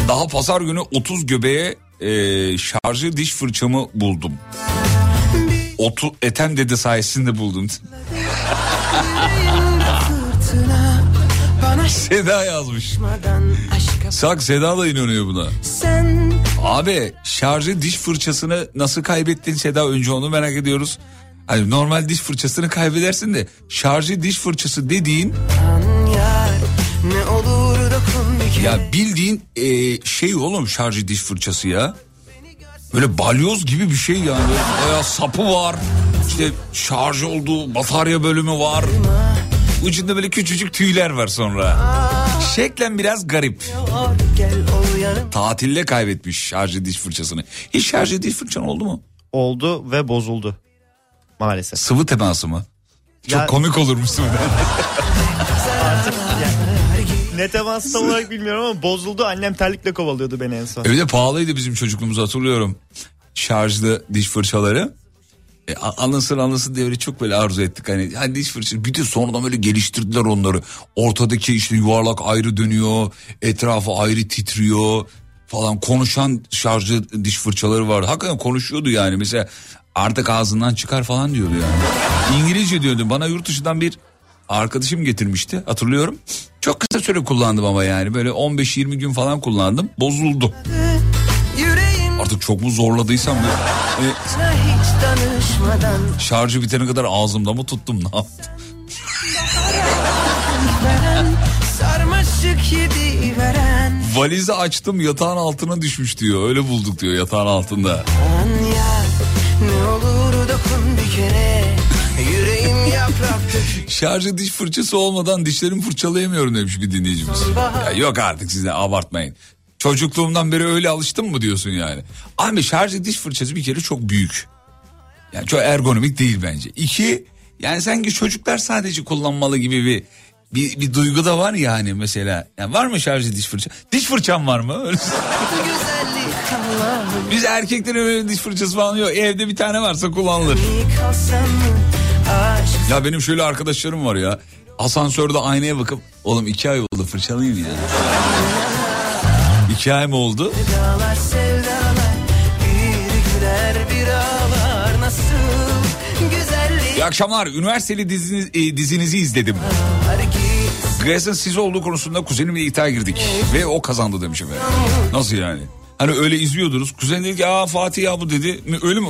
Daha pazar günü 30 göbeğe e, şarjı diş fırçamı buldum. Otu, etem dede sayesinde buldum. Seda yazmış. Sak Seda da inanıyor buna. Abi şarjı diş fırçasını nasıl kaybettin Seda önce onu merak ediyoruz. Hani normal diş fırçasını kaybedersin de şarjı diş fırçası dediğin ya bildiğin e, şey oğlum şarjı diş fırçası ya. Böyle balyoz gibi bir şey yani. Bayağı sapı var. İşte şarj olduğu batarya bölümü var. Ucunda böyle küçücük tüyler var sonra. Şeklen biraz garip. Tatilde kaybetmiş şarjı diş fırçasını. Hiç şarjı diş fırçan oldu mu? Oldu ve bozuldu. Maalesef. Sıvı teması mı? Çok Ya- komik olurmuşsun. <laughs> Ne teması tam olarak bilmiyorum ama bozuldu. Annem terlikle kovalıyordu beni en son. Öyle pahalıydı bizim çocukluğumuz hatırlıyorum. Şarjlı diş fırçaları. E, alınsın alınsın diye öyle çok böyle arzu ettik. Hani, hani diş fırçası. Bir de sonradan böyle geliştirdiler onları. Ortadaki işte yuvarlak ayrı dönüyor. Etrafı ayrı titriyor falan. Konuşan şarjı diş fırçaları vardı. Hakikaten konuşuyordu yani. Mesela artık ağzından çıkar falan diyordu yani. İngilizce diyordu. Bana yurt dışından bir arkadaşım getirmişti. Hatırlıyorum. Çok kısa süre kullandım ama yani. Böyle 15-20 gün falan kullandım. Bozuldu. Artık çok mu zorladıysam. ya. E, sana hiç danışmadan şarjı bitene kadar ağzımda mı tuttum ne yaptım? Valizi açtım yatağın altına düşmüş diyor. Öyle bulduk diyor yatağın altında. An ya ne olur dokun bir kere Şarjı diş fırçası olmadan dişlerimi fırçalayamıyorum demiş bir dinleyicimiz. Ya yok artık siz de abartmayın. Çocukluğumdan beri öyle alıştım mı diyorsun yani. Abi şarjı diş fırçası bir kere çok büyük. Yani çok ergonomik değil bence. İki yani sanki çocuklar sadece kullanmalı gibi bir bir, bir duygu da var yani mesela. Yani var mı şarjı diş fırça? Diş fırçam var mı? <laughs> Biz erkeklerin öyle diş fırçası falan yok. Evde bir tane varsa kullanılır. Ya benim şöyle arkadaşlarım var ya. Asansörde aynaya bakıp oğlum iki ay oldu fırçalayayım ya. iki ay mı oldu? Sevdalar sevdalar Bir güler bir ağlar Nasıl İyi akşamlar. Üniversiteli diziniz, e, dizinizi izledim. Grace'ın siz olduğu konusunda kuzenimle iddia girdik. Ve o kazandı demiş efendim. Nasıl yani? Hani öyle izliyordunuz. Kuzen dedi ki aa Fatih ya bu dedi. Öyle mi?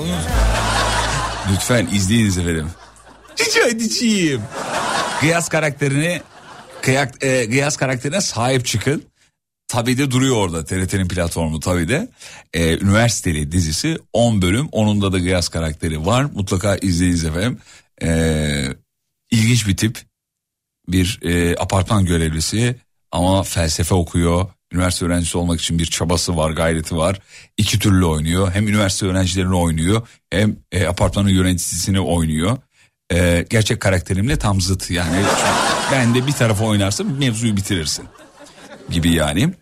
<laughs> Lütfen izleyiniz efendim. Rica edeceğim. Gıyas karakterini kıyak, e, Gıyas karakterine sahip çıkın. Tabii de duruyor orada TRT'nin platformu tabii de. Ee, üniversiteli dizisi 10 bölüm. Onun da Gıyas karakteri var. Mutlaka izleyiniz efendim. Ee, ilginç bir tip. Bir e, apartman görevlisi ama felsefe okuyor. Üniversite öğrencisi olmak için bir çabası var, gayreti var. İki türlü oynuyor. Hem üniversite öğrencilerini oynuyor hem e, apartmanın yöneticisini oynuyor. Ee, gerçek karakterimle tam zıt yani. <laughs> ben de bir tarafa oynarsın mevzuyu bitirirsin gibi yani.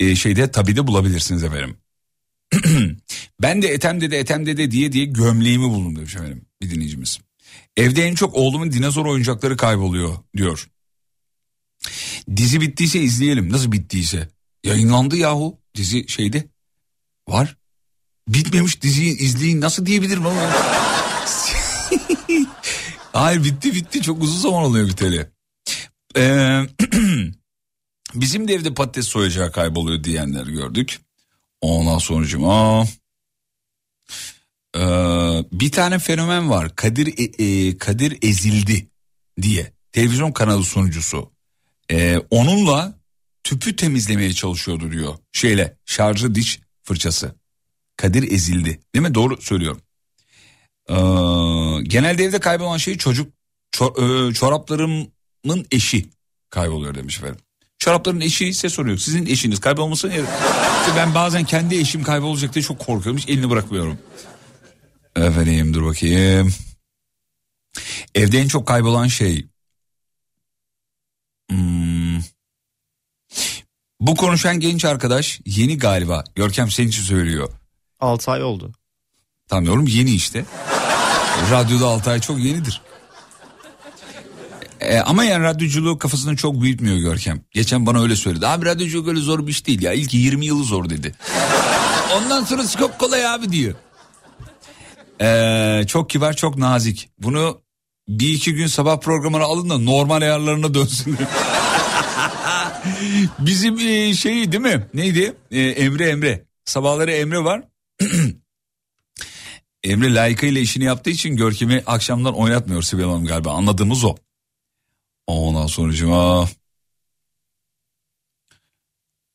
Ee, şeyde tabii de bulabilirsiniz efendim. <clears throat> ben de etem dede etem dede diye diye gömleğimi buldum demiş efendim bir dinleyicimiz. Evde en çok oğlumun dinozor oyuncakları kayboluyor diyor. Dizi bittiyse izleyelim. Nasıl bittiyse? Yayınlandı yahu dizi şeyde. Var. Bitmemiş diziyi izleyin nasıl diyebilirim ama. Hayır bitti bitti çok uzun zaman oluyor biteli. Ee, <clears throat> bizim de evde patates soyacağı kayboluyor diyenler gördük. Ondan sonucuma ee, bir tane fenomen var Kadir E- e, Kadir ezildi diye televizyon kanalı sunucusu. Ee, onunla tüpü temizlemeye çalışıyordu diyor. Şeyle şarjı diş fırçası. Kadir ezildi değil mi doğru söylüyorum. Ee, genelde evde kaybolan şey çocuk ço- e, çoraplarımın eşi kayboluyor demiş efendim. Çorapların eşi ise soruyor. Sizin eşiniz kaybolmasın. Çünkü ben bazen kendi eşim kaybolacak diye çok korkuyorum. Hiç elini bırakmıyorum. Efendim dur bakayım. Evde en çok kaybolan şey. Hmm. Bu konuşan genç arkadaş yeni galiba. Görkem senin için söylüyor. 6 ay oldu. Tamam yorum yeni işte. Radyoda 6 ay çok yenidir. E, ama yani radyoculuğu kafasını çok büyütmüyor Görkem. Geçen bana öyle söyledi. Abi radyoculuk öyle zor bir iş değil ya. İlk 20 yılı zor dedi. Ondan sonrası çok kolay abi diyor. E, çok kibar çok nazik. Bunu bir iki gün sabah programına alın da normal ayarlarına dönsün. <laughs> Bizim e, şey değil mi? Neydi? E, Emre Emre. Sabahları Emre var. <clears throat> Emre layıkıyla işini yaptığı için Görkem'i akşamdan oynatmıyor Sibel Hanım galiba. Anladığımız o. Ondan sonucuma...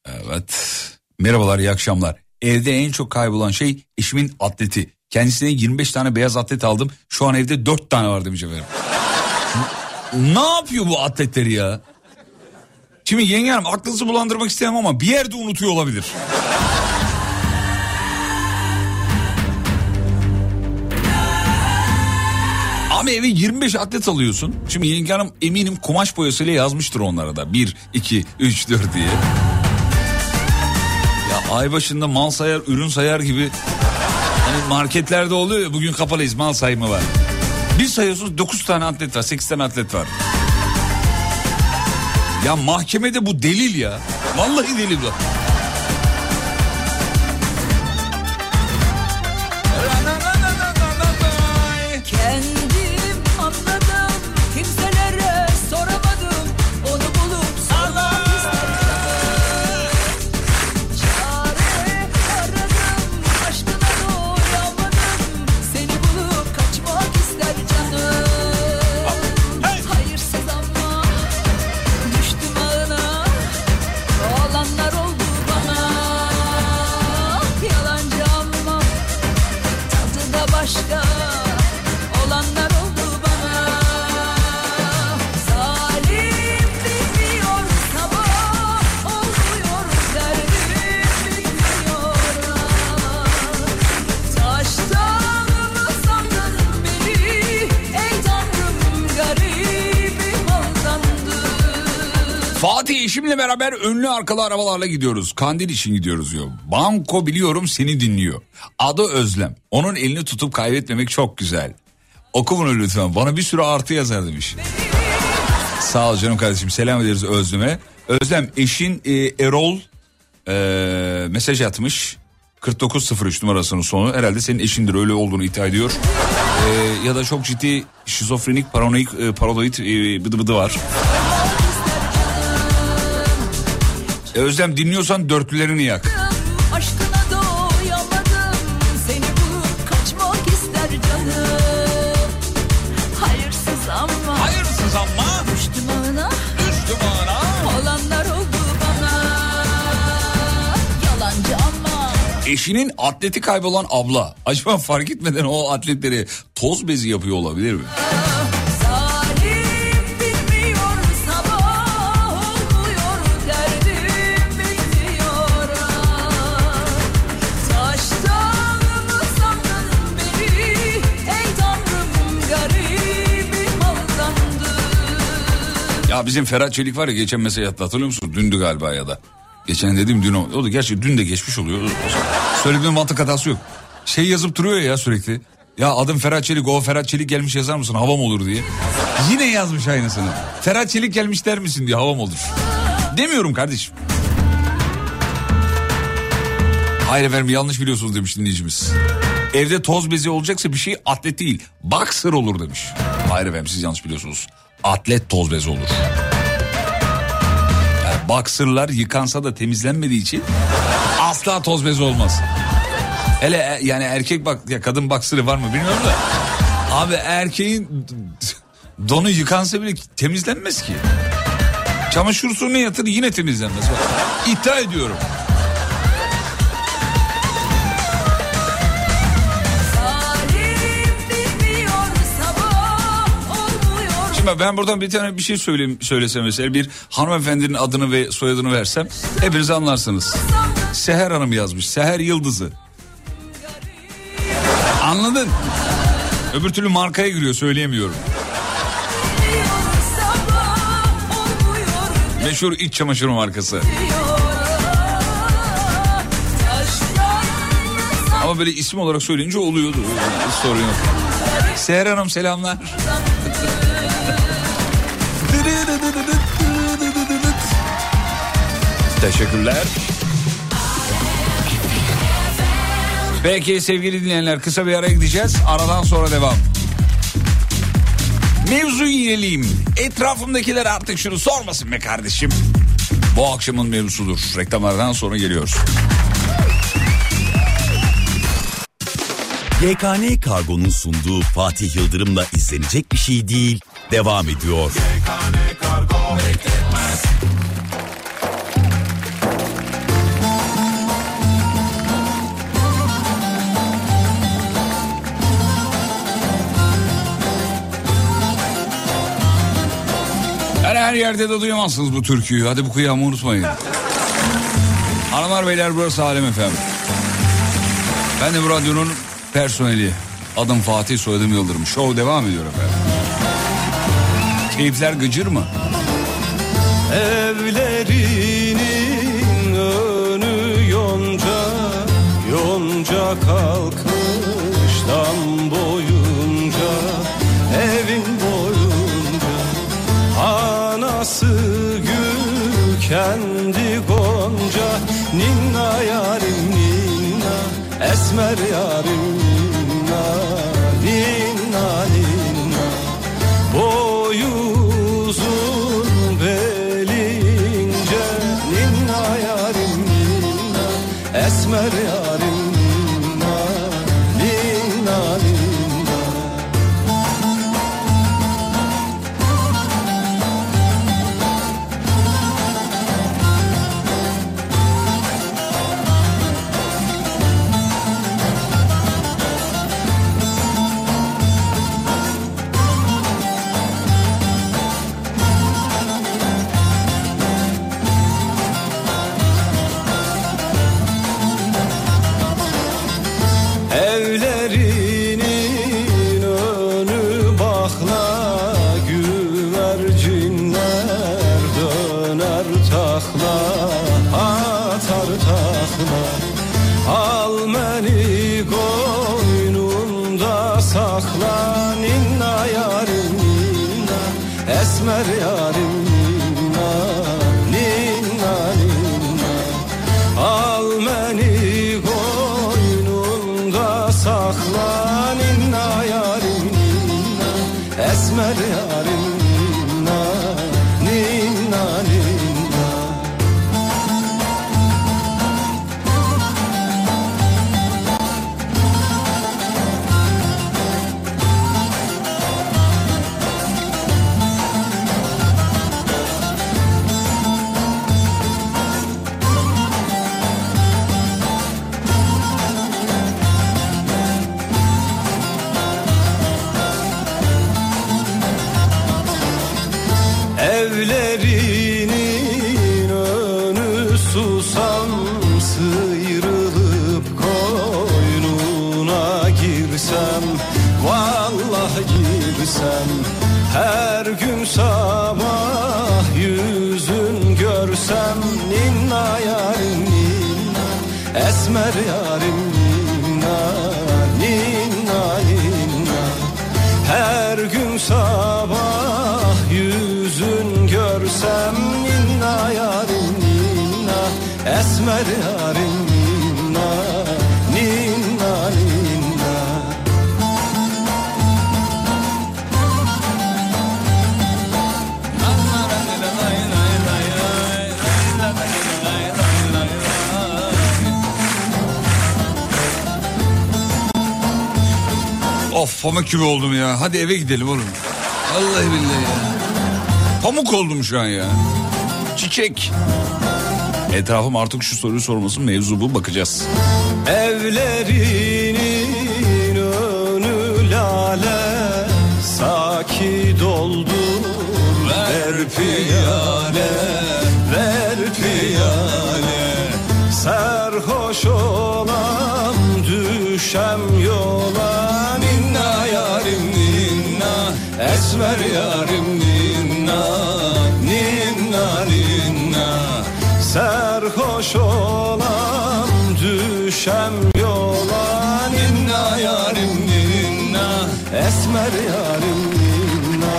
Evet. Merhabalar iyi akşamlar. Evde en çok kaybolan şey eşimin atleti. Kendisine 25 tane beyaz atlet aldım. Şu an evde 4 tane var demiş efendim. ne yapıyor bu atletleri ya? Şimdi yenge hanım aklınızı bulandırmak istemem ama bir yerde unutuyor olabilir. Ama eve 25 atlet alıyorsun. Şimdi yenge hanım eminim kumaş boyasıyla yazmıştır onlara da. 1, 2, 3, 4 diye. Ya ay başında mal sayar, ürün sayar gibi. Hani marketlerde oluyor ya bugün kapalıyız mal sayımı var. Bir sayıyorsunuz 9 tane atlet var 8 tane atlet var. Ya mahkemede bu delil ya. Vallahi delil bu. Beraber önlü arkalı arabalarla gidiyoruz. Kandil için gidiyoruz diyor. Banko biliyorum seni dinliyor. Adı Özlem. Onun elini tutup kaybetmemek çok güzel. Oku bunu lütfen. Bana bir sürü artı yazar demiş. Sağ ol canım kardeşim. Selam ederiz Özlem'e. Özlem eşin e, Erol e, mesaj atmış. 4903 numarasının sonu. Herhalde senin eşindir öyle olduğunu iddia ediyor. E, ya da çok ciddi şizofrenik paranoik e, paranoid e, bıdı bıdı var. Oldu bana. Yalancı ama. Eşinin atleti kaybolan abla. Acaba fark etmeden o atletleri toz bezi yapıyor olabilir mi? Bizim Ferhat Çelik var ya geçen mesaj attı hatırlıyor musun? Dündü galiba ya da. Geçen dedim dün o. O da gerçi dün de geçmiş oluyor. Söylediğim mantık hatası yok. Şey yazıp duruyor ya sürekli. Ya adım Ferhat Çelik o Ferhat Çelik gelmiş yazar mısın havam olur diye. Yine yazmış aynısını. Ferhat Çelik gelmiş der misin diye havam olur. Demiyorum kardeşim. Hayır efendim yanlış biliyorsunuz demiş dinleyicimiz. Evde toz bezi olacaksa bir şey atlet değil. Boxer olur demiş. Hayır efendim siz yanlış biliyorsunuz. Atlet toz bezi olur. Yani boxerlar yıkansa da temizlenmediği için asla toz bezi olmaz. Hele e- yani erkek bak ya kadın boxer'ı var mı bilmiyorum da. Abi erkeğin donu yıkansa bile temizlenmez ki. Çamaşır suyuna yatır yine temizlenmez. Bak, ediyorum. Şimdi ben buradan bir tane bir şey söyleyeyim, söylesem mesela bir hanımefendinin adını ve soyadını versem hepiniz anlarsınız. Seher Hanım yazmış. Seher Yıldızı. Anladın? Öbür türlü markaya giriyor söyleyemiyorum. Meşhur iç çamaşır markası. Ama böyle isim olarak söyleyince oluyordu. Hiç sorun yok. Seher Hanım selamlar. Teşekkürler. Peki sevgili dinleyenler kısa bir ara gideceğiz. Aradan sonra devam. Mevzu yineleyeyim. Etrafımdakiler artık şunu sormasın be kardeşim. Bu akşamın mevzusudur. Reklamlardan sonra geliyoruz. YKN Kargo'nun sunduğu Fatih Yıldırım'la izlenecek bir şey değil devam ediyor. Her, her yerde de duyamazsınız bu türküyü. Hadi bu kıyamı unutmayın. Hanımlar beyler burası Alem efendim. Ben de bu radyonun personeli. Adım Fatih soyadım Yıldırım. Show devam ediyor efendim. Keyifler gıcır mı? Evlerinin önü yonca Yonca kalkıp dam kendi gonca Ninna yarim ninna Esmer yarim Hadi eve gidelim oğlum. Vallahi billahi ya. Pamuk oldum şu an ya. Çiçek. Etrafım artık şu soruyu sormasın mevzu bu bakacağız. Evlerinin önü lale Saki doldur Ver piyale Ver piyale Serhoş olam Düşem Esmer yarim ninna Ninna ninna. Serhoş olam Düşem yola. Ninna yarim ninna Esmer yarim ninna.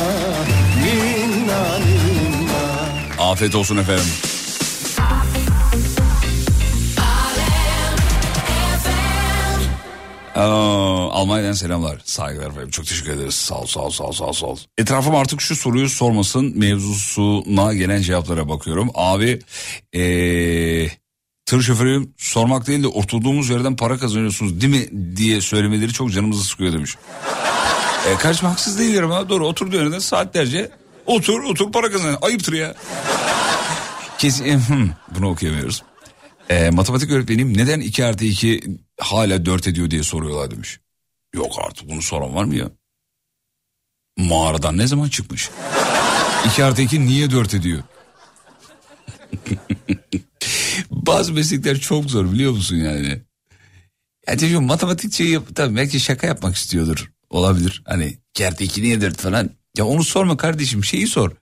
Ninna ninna. Afiyet olsun efendim. Almanya'dan selamlar. Saygılar efendim. Çok teşekkür ederiz. Sağ ol, sağ ol, sağ ol, sağ ol. Etrafım artık şu soruyu sormasın mevzusuna gelen cevaplara bakıyorum. Abi ee, tır şoförüyüm sormak değil de oturduğumuz yerden para kazanıyorsunuz değil mi diye söylemeleri çok canımızı sıkıyor demiş. E, kardeşim haksız değilim ha doğru oturduğu yerden saatlerce otur otur para kazan. Ayıptır ya. Kesin, hmm, bunu okuyamıyoruz. E, matematik öğretmenim neden 2 artı 2 hala 4 ediyor diye soruyorlar demiş. Yok artık bunu soran var mı ya? Mağaradan ne zaman çıkmış? 2 artı 2 niye 4 ediyor? <laughs> Bazı meslekler çok zor biliyor musun yani? Yani çocuğum matematikçi yap, tabii belki şaka yapmak istiyordur. Olabilir. Hani kerte 2 niye 4 falan. Ya onu sorma kardeşim şeyi sor.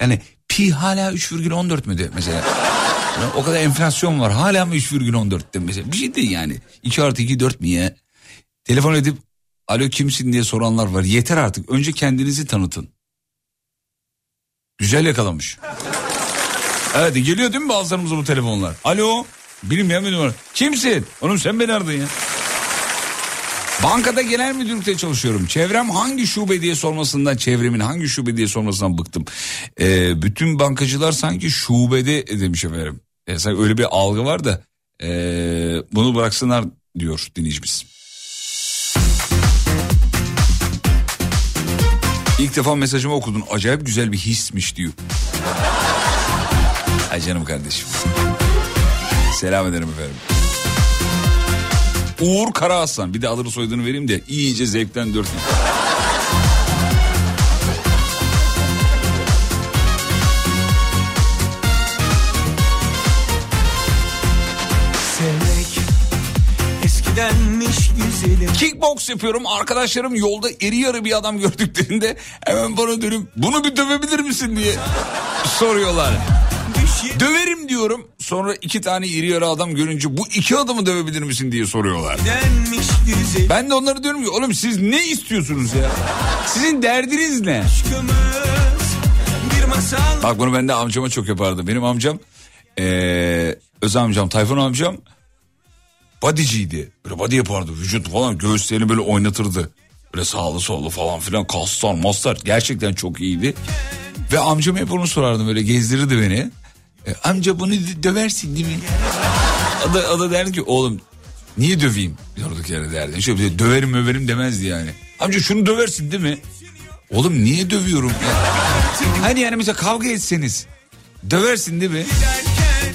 Yani pi hala 3,14 mü de mesela. Yani o kadar enflasyon var hala mı 3,14'te mesela. Bir şey değil yani. 2 artı 2 4 mi ya? Telefon edip Alo kimsin diye soranlar var. Yeter artık. Önce kendinizi tanıtın. Güzel yakalamış. Evet geliyor değil mi bazılarımıza bu telefonlar? Alo. Bilmiyorum bir numara. Kimsin? Oğlum sen beni aradın ya. Bankada genel müdürlükte çalışıyorum. Çevrem hangi şube diye sormasından, çevremin hangi şube diye sormasından bıktım. Ee, bütün bankacılar sanki şubede demiş efendim. Ee, sanki öyle bir algı var da ee, bunu bıraksınlar diyor dinleyicimiz. İlk defa mesajımı okudun. Acayip güzel bir hismiş diyor. Ay canım kardeşim. Selam ederim efendim. Uğur Karaaslan. Bir de adını soyadını vereyim de iyice zevkten dört. Eskidenmiş güzelim. Kickbox yapıyorum. Arkadaşlarım yolda iri yarı bir adam gördüklerinde hemen bana dönüp bunu bir dövebilir misin diye soruyorlar. Döverim diyorum. Sonra iki tane iri yarı adam görünce bu iki adamı dövebilir misin diye soruyorlar. Ben de onlara diyorum ki oğlum siz ne istiyorsunuz ya? Sizin derdiniz ne? Bak bunu ben de amcama çok yapardım. Benim amcam ee, öz amcam Tayfun amcam bodyciydi. Böyle body yapardı. Vücut falan göğüslerini böyle oynatırdı. Böyle sağlı sollu falan filan kaslar maslar gerçekten çok iyiydi. Ve amcam hep onu sorardım böyle gezdirirdi beni. E, amca bunu dö- döversin değil mi? O da, o da derdi ki oğlum niye döveyim? Durduk yere derdi. Şöyle bir de döverim överim demezdi yani. Amca şunu döversin değil mi? Oğlum niye dövüyorum ya? Hani yani mesela kavga etseniz döversin değil mi?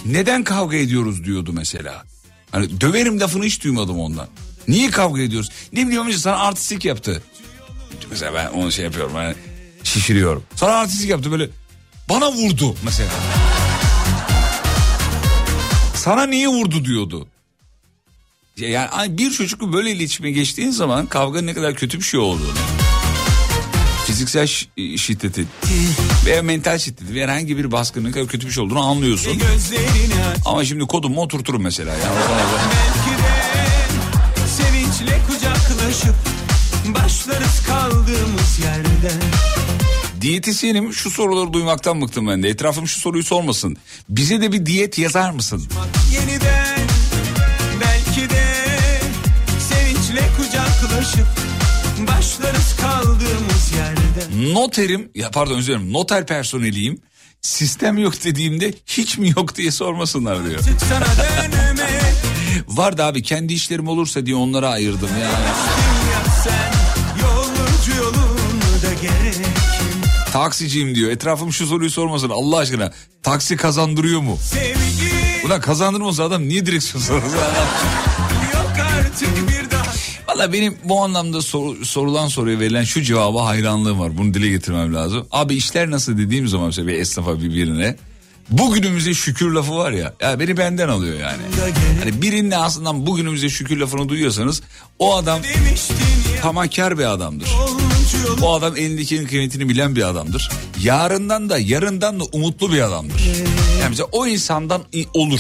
Neden kavga ediyoruz diyordu mesela. Hani döverim lafını hiç duymadım ondan. Niye kavga ediyoruz? Ne bileyim amca sana artistik yaptı. Mesela ben onu şey yapıyorum hani şişiriyorum. Sana artistik yaptı böyle bana vurdu mesela. Sana niye vurdu diyordu. Ya- Yani bir çocukla böyle iletişime geçtiğin zaman kavga ne kadar kötü bir şey olduğunu. Fiziksel şi- şiddeti veya mental şiddeti veya herhangi bir baskının kötü bir şey olduğunu anlıyorsun. Ama şimdi kodumu oturturum mesela. Yani sevinçle kucaklaşıp başlarız kaldığımız yerden. Diyetisyenim şu soruları duymaktan bıktım ben de. Etrafım şu soruyu sormasın. Bize de bir diyet yazar mısın? Yeniden belki de sevinçle kucaklaşıp başlarız kaldığımız yerden. Noterim, ya pardon özür dilerim, noter personeliyim. Sistem yok dediğimde hiç mi yok diye sormasınlar diyor. Dönmek Vardı abi kendi işlerim olursa diye onlara ayırdım ya. Taksiciyim diyor. Etrafım şu soruyu sormasın Allah aşkına. Taksi kazandırıyor mu? Sevgi Ulan kazandırmasa adam niye direksiyon sorusu? yok artık bir. Valla benim bu anlamda sor- sorulan soruya verilen şu cevaba hayranlığım var. Bunu dile getirmem lazım. Abi işler nasıl dediğim zaman mesela bir esnafa bir birine. Bugünümüze şükür lafı var ya. Ya beni benden alıyor yani. Hani birinin aslında bugünümüze şükür lafını duyuyorsanız o adam tamahkar bir adamdır. O adam elindekinin kıymetini bilen bir adamdır. Yarından da yarından da umutlu bir adamdır. Yani mesela o insandan olur.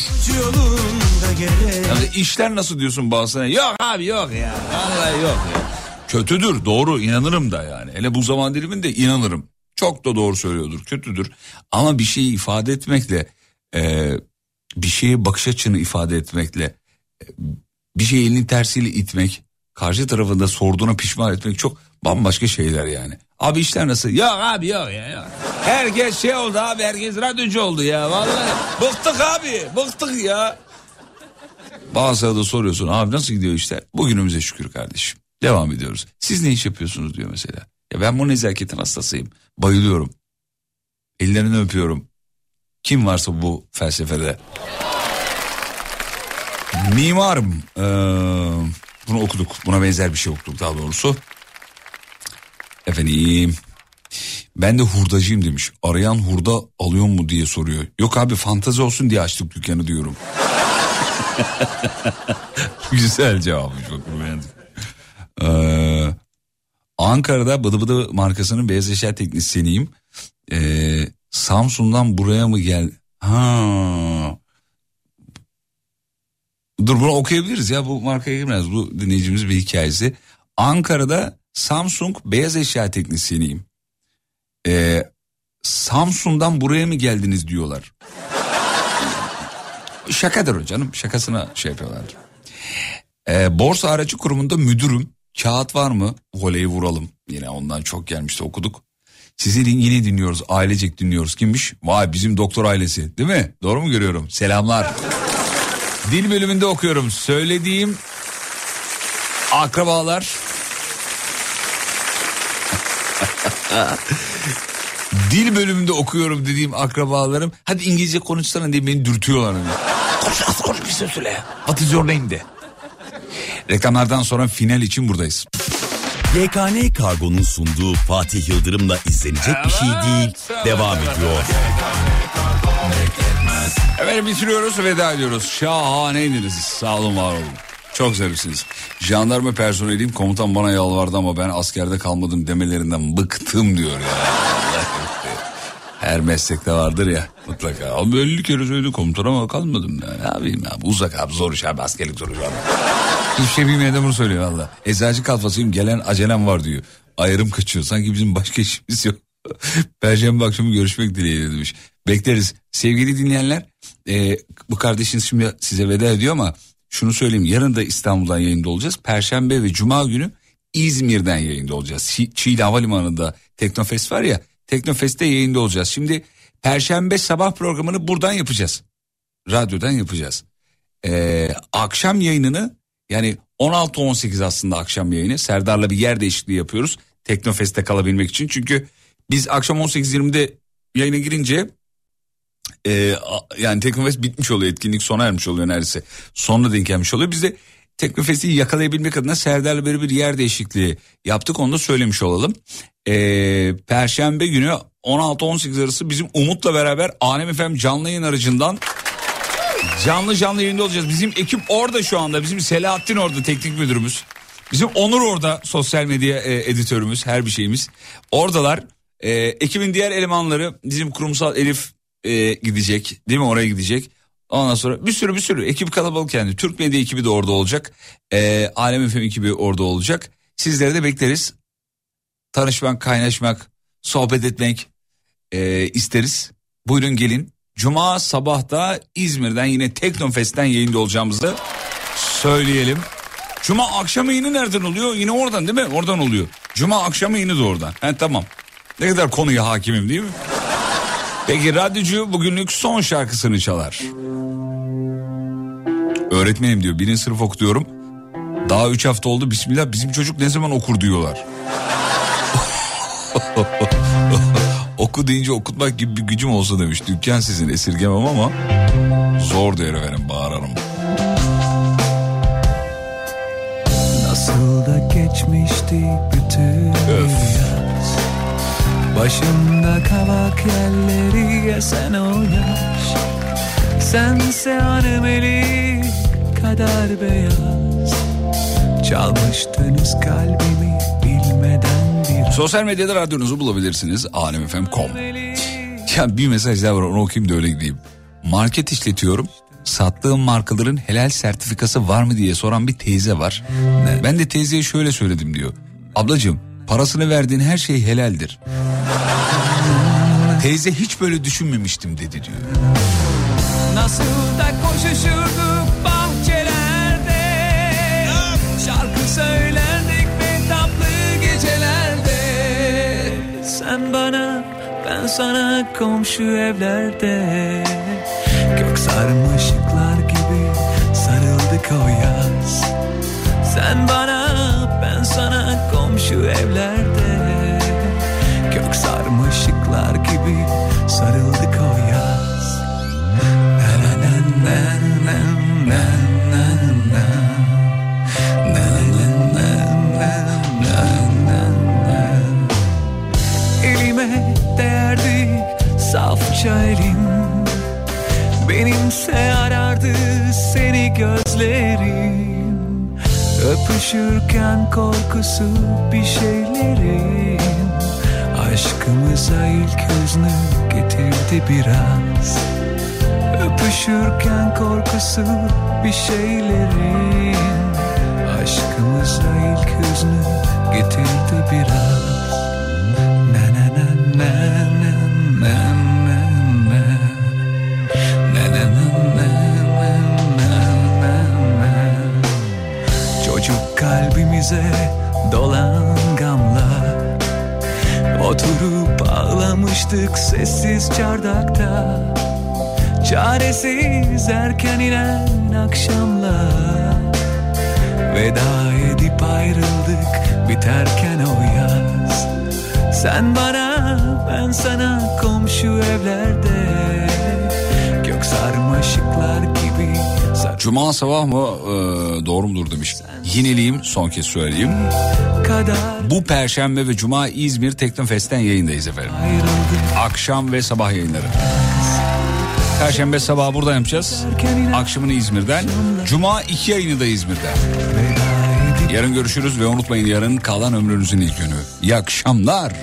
Gerek. Yani işler nasıl diyorsun bazısına? Yok abi yok ya. Vallahi yok ya. Kötüdür doğru inanırım da yani. Hele bu zaman diliminde inanırım. Çok da doğru söylüyordur kötüdür. Ama bir şeyi ifade etmekle e, bir şeye bakış açını ifade etmekle e, bir şeyi elinin tersiyle itmek karşı tarafında sorduğuna pişman etmek çok bambaşka şeyler yani. Abi işler nasıl? Yok abi yok ya. Yok. Herkes şey oldu abi herkes radyocu oldu ya vallahi. Bıktık abi bıktık ya. Bazıları da soruyorsun abi nasıl gidiyor işler? Bugünümüze şükür kardeşim. Devam ediyoruz. Siz ne iş yapıyorsunuz diyor mesela. Ya ben bu nezaketin hastasıyım. Bayılıyorum. Ellerini öpüyorum. Kim varsa bu felsefede. Mimarım. Ee, bunu okuduk. Buna benzer bir şey okuduk daha doğrusu. Efendim. Ben de hurdacıyım demiş. Arayan hurda alıyor mu diye soruyor. Yok abi fantazi olsun diye açtık dükkanı diyorum. <laughs> Güzel cevabı çok beğendim. Ee, Ankara'da Bıdı Bıdı markasının beyaz eşya teknisyeniyim. Ee, Samsun'dan buraya mı gel? Ha. Dur bunu okuyabiliriz ya bu markaya girmez. Bu dinleyicimiz bir hikayesi. Ankara'da Samsung beyaz eşya teknisyeniyim. Ee, Samsun'dan buraya mı geldiniz diyorlar. Şakadır o canım şakasına şey yapıyorlar. Ee, borsa aracı kurumunda müdürüm. Kağıt var mı? Voleyi vuralım. Yine ondan çok gelmişti okuduk. Sizi yine dinliyoruz. Ailecek dinliyoruz. Kimmiş? Vay bizim doktor ailesi. Değil mi? Doğru mu görüyorum? Selamlar. Dil bölümünde okuyorum. Söylediğim akrabalar <laughs> Dil bölümünde okuyorum dediğim akrabalarım hadi İngilizce konuşsana diye beni dürtüyorlar. Hani. Konuş az konuş bir şey söyle. What is your name de. Reklamlardan sonra final için buradayız. YKN Kargo'nun sunduğu Fatih Yıldırım'la izlenecek bir şey değil. Devam ediyor. Efendim bitiriyoruz veda ediyoruz. Şahaneydiniz. Sağ olun var olun. Çok zarifsiniz. Jandarma personeliyim komutan bana yalvardı ama ben askerde kalmadım demelerinden bıktım diyor ya. Her meslekte vardır ya mutlaka. Abi 50 kere söyledi komutan ama kalmadım ya. Ne yapayım abi uzak abi zor iş abi askerlik zor iş abi. Hiçbir şey bilmeyen de bunu söylüyor valla. Eczacı kalfasıyım gelen acelem var diyor. Ayrım kaçıyor sanki bizim başka işimiz yok. <laughs> Perşembe akşamı görüşmek dileğiyle demiş. Bekleriz. Sevgili dinleyenler e, bu kardeşiniz şimdi size veda ediyor ama şunu söyleyeyim. Yarın da İstanbul'dan yayında olacağız. Perşembe ve Cuma günü İzmir'den yayında olacağız. Çi- Çiğli Havalimanı'nda Teknofest var ya. Teknofest'te yayında olacağız. Şimdi Perşembe sabah programını buradan yapacağız. Radyodan yapacağız. Ee, akşam yayınını yani 16-18 aslında akşam yayını. Serdar'la bir yer değişikliği yapıyoruz. Teknofest'te kalabilmek için. Çünkü biz akşam 18-20'de yayına girince e, yani Teknofest bitmiş oluyor. Etkinlik sona ermiş oluyor neredeyse. Sonuna denk gelmiş oluyor. Biz de Teknofest'i yakalayabilmek adına Serdar'la böyle bir yer değişikliği yaptık. Onu da söylemiş olalım. E, Perşembe günü 16-18 arası bizim Umut'la beraber Alem FM canlı yayın aracından Canlı canlı yayında olacağız. Bizim ekip orada şu anda. Bizim Selahattin orada teknik müdürümüz. Bizim Onur orada sosyal medya e, editörümüz her bir şeyimiz. Oradalar. E, ekibin diğer elemanları bizim kurumsal Elif e, gidecek değil mi oraya gidecek. Ondan sonra bir sürü bir sürü ekip kalabalık yani. Türk medya ekibi de orada olacak. E, Alem FM ekibi orada olacak. Sizleri de bekleriz. Tanışmak, kaynaşmak, sohbet etmek e, isteriz. Buyurun gelin. Cuma sabahta İzmir'den yine Teknofest'ten yayında olacağımızı söyleyelim. Cuma akşam yayını nereden oluyor? Yine oradan değil mi? Oradan oluyor. Cuma akşam yayını da oradan. He tamam. Ne kadar konuya hakimim değil mi? Peki radyocu bugünlük son şarkısını çalar. Öğretmenim diyor birinci sınıf okutuyorum. Daha üç hafta oldu bismillah bizim çocuk ne zaman okur diyorlar. <laughs> Oku deyince okutmak gibi bir gücüm olsa demiş. Dükkan sizin esirgemem ama zor der efendim bağırırım. Nasıl da geçmişti bütün yaz Başımda kavak yerleri yesen o yaş Sense hanım eli kadar beyaz Çalmıştınız kalbimi bilmeden bir Sosyal medyada radyonuzu bulabilirsiniz. alemfm.com Ya bir mesaj daha var onu okuyayım da öyle gideyim. Market işletiyorum. Sattığım markaların helal sertifikası var mı diye soran bir teyze var. Ben de teyzeye şöyle söyledim diyor. Ablacığım parasını verdiğin her şey helaldir. Teyze hiç böyle düşünmemiştim dedi diyor. Nasıl da koşuşurduk bahçelerde. Şarkı söylerdik ve tatlı gecelerde. Sen bana ben sana komşu evlerde. Gök sarmışıklar gibi sarıldık o yaz. Sen bana ben sana komşu evlerde. Gök sarmışıklar gibi sarıldık o yaz. Elime değerdi safça elin Benimse arardı seni gözlerim Öpüşürken korkusu bir şeylerin Aşkımıza ilk hüznü getirdi biraz Öpüşürken korkusu bir şeylerin Aşkımıza ilk hüznü getirdi biraz Na na na na na na na na Na na na na na na na na Çocuk kalbimize dolan Oturup ağlamıştık sessiz çardakta. Çaresiz erken inen akşamlar. Veda edip ayrıldık biterken o yaz. Sen bana ben sana komşu evlerde. Gök sarmaşıklar gibi Cuma sabah mı? Ee, doğru mudur demiş. Yineleyeyim son kez söyleyeyim. Bu perşembe ve cuma İzmir Teknofest'ten yayındayız efendim. Akşam ve sabah yayınları. Perşembe sabahı burada yapacağız. Akşamını İzmir'den. Cuma iki yayını da İzmir'den. Yarın görüşürüz ve unutmayın yarın kalan ömrünüzün ilk günü. İyi akşamlar.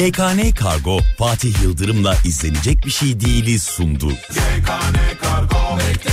GKN Kargo Fatih Yıldırım'la izlenecek bir şey değiliz sundu. GKN Kargo bekletmez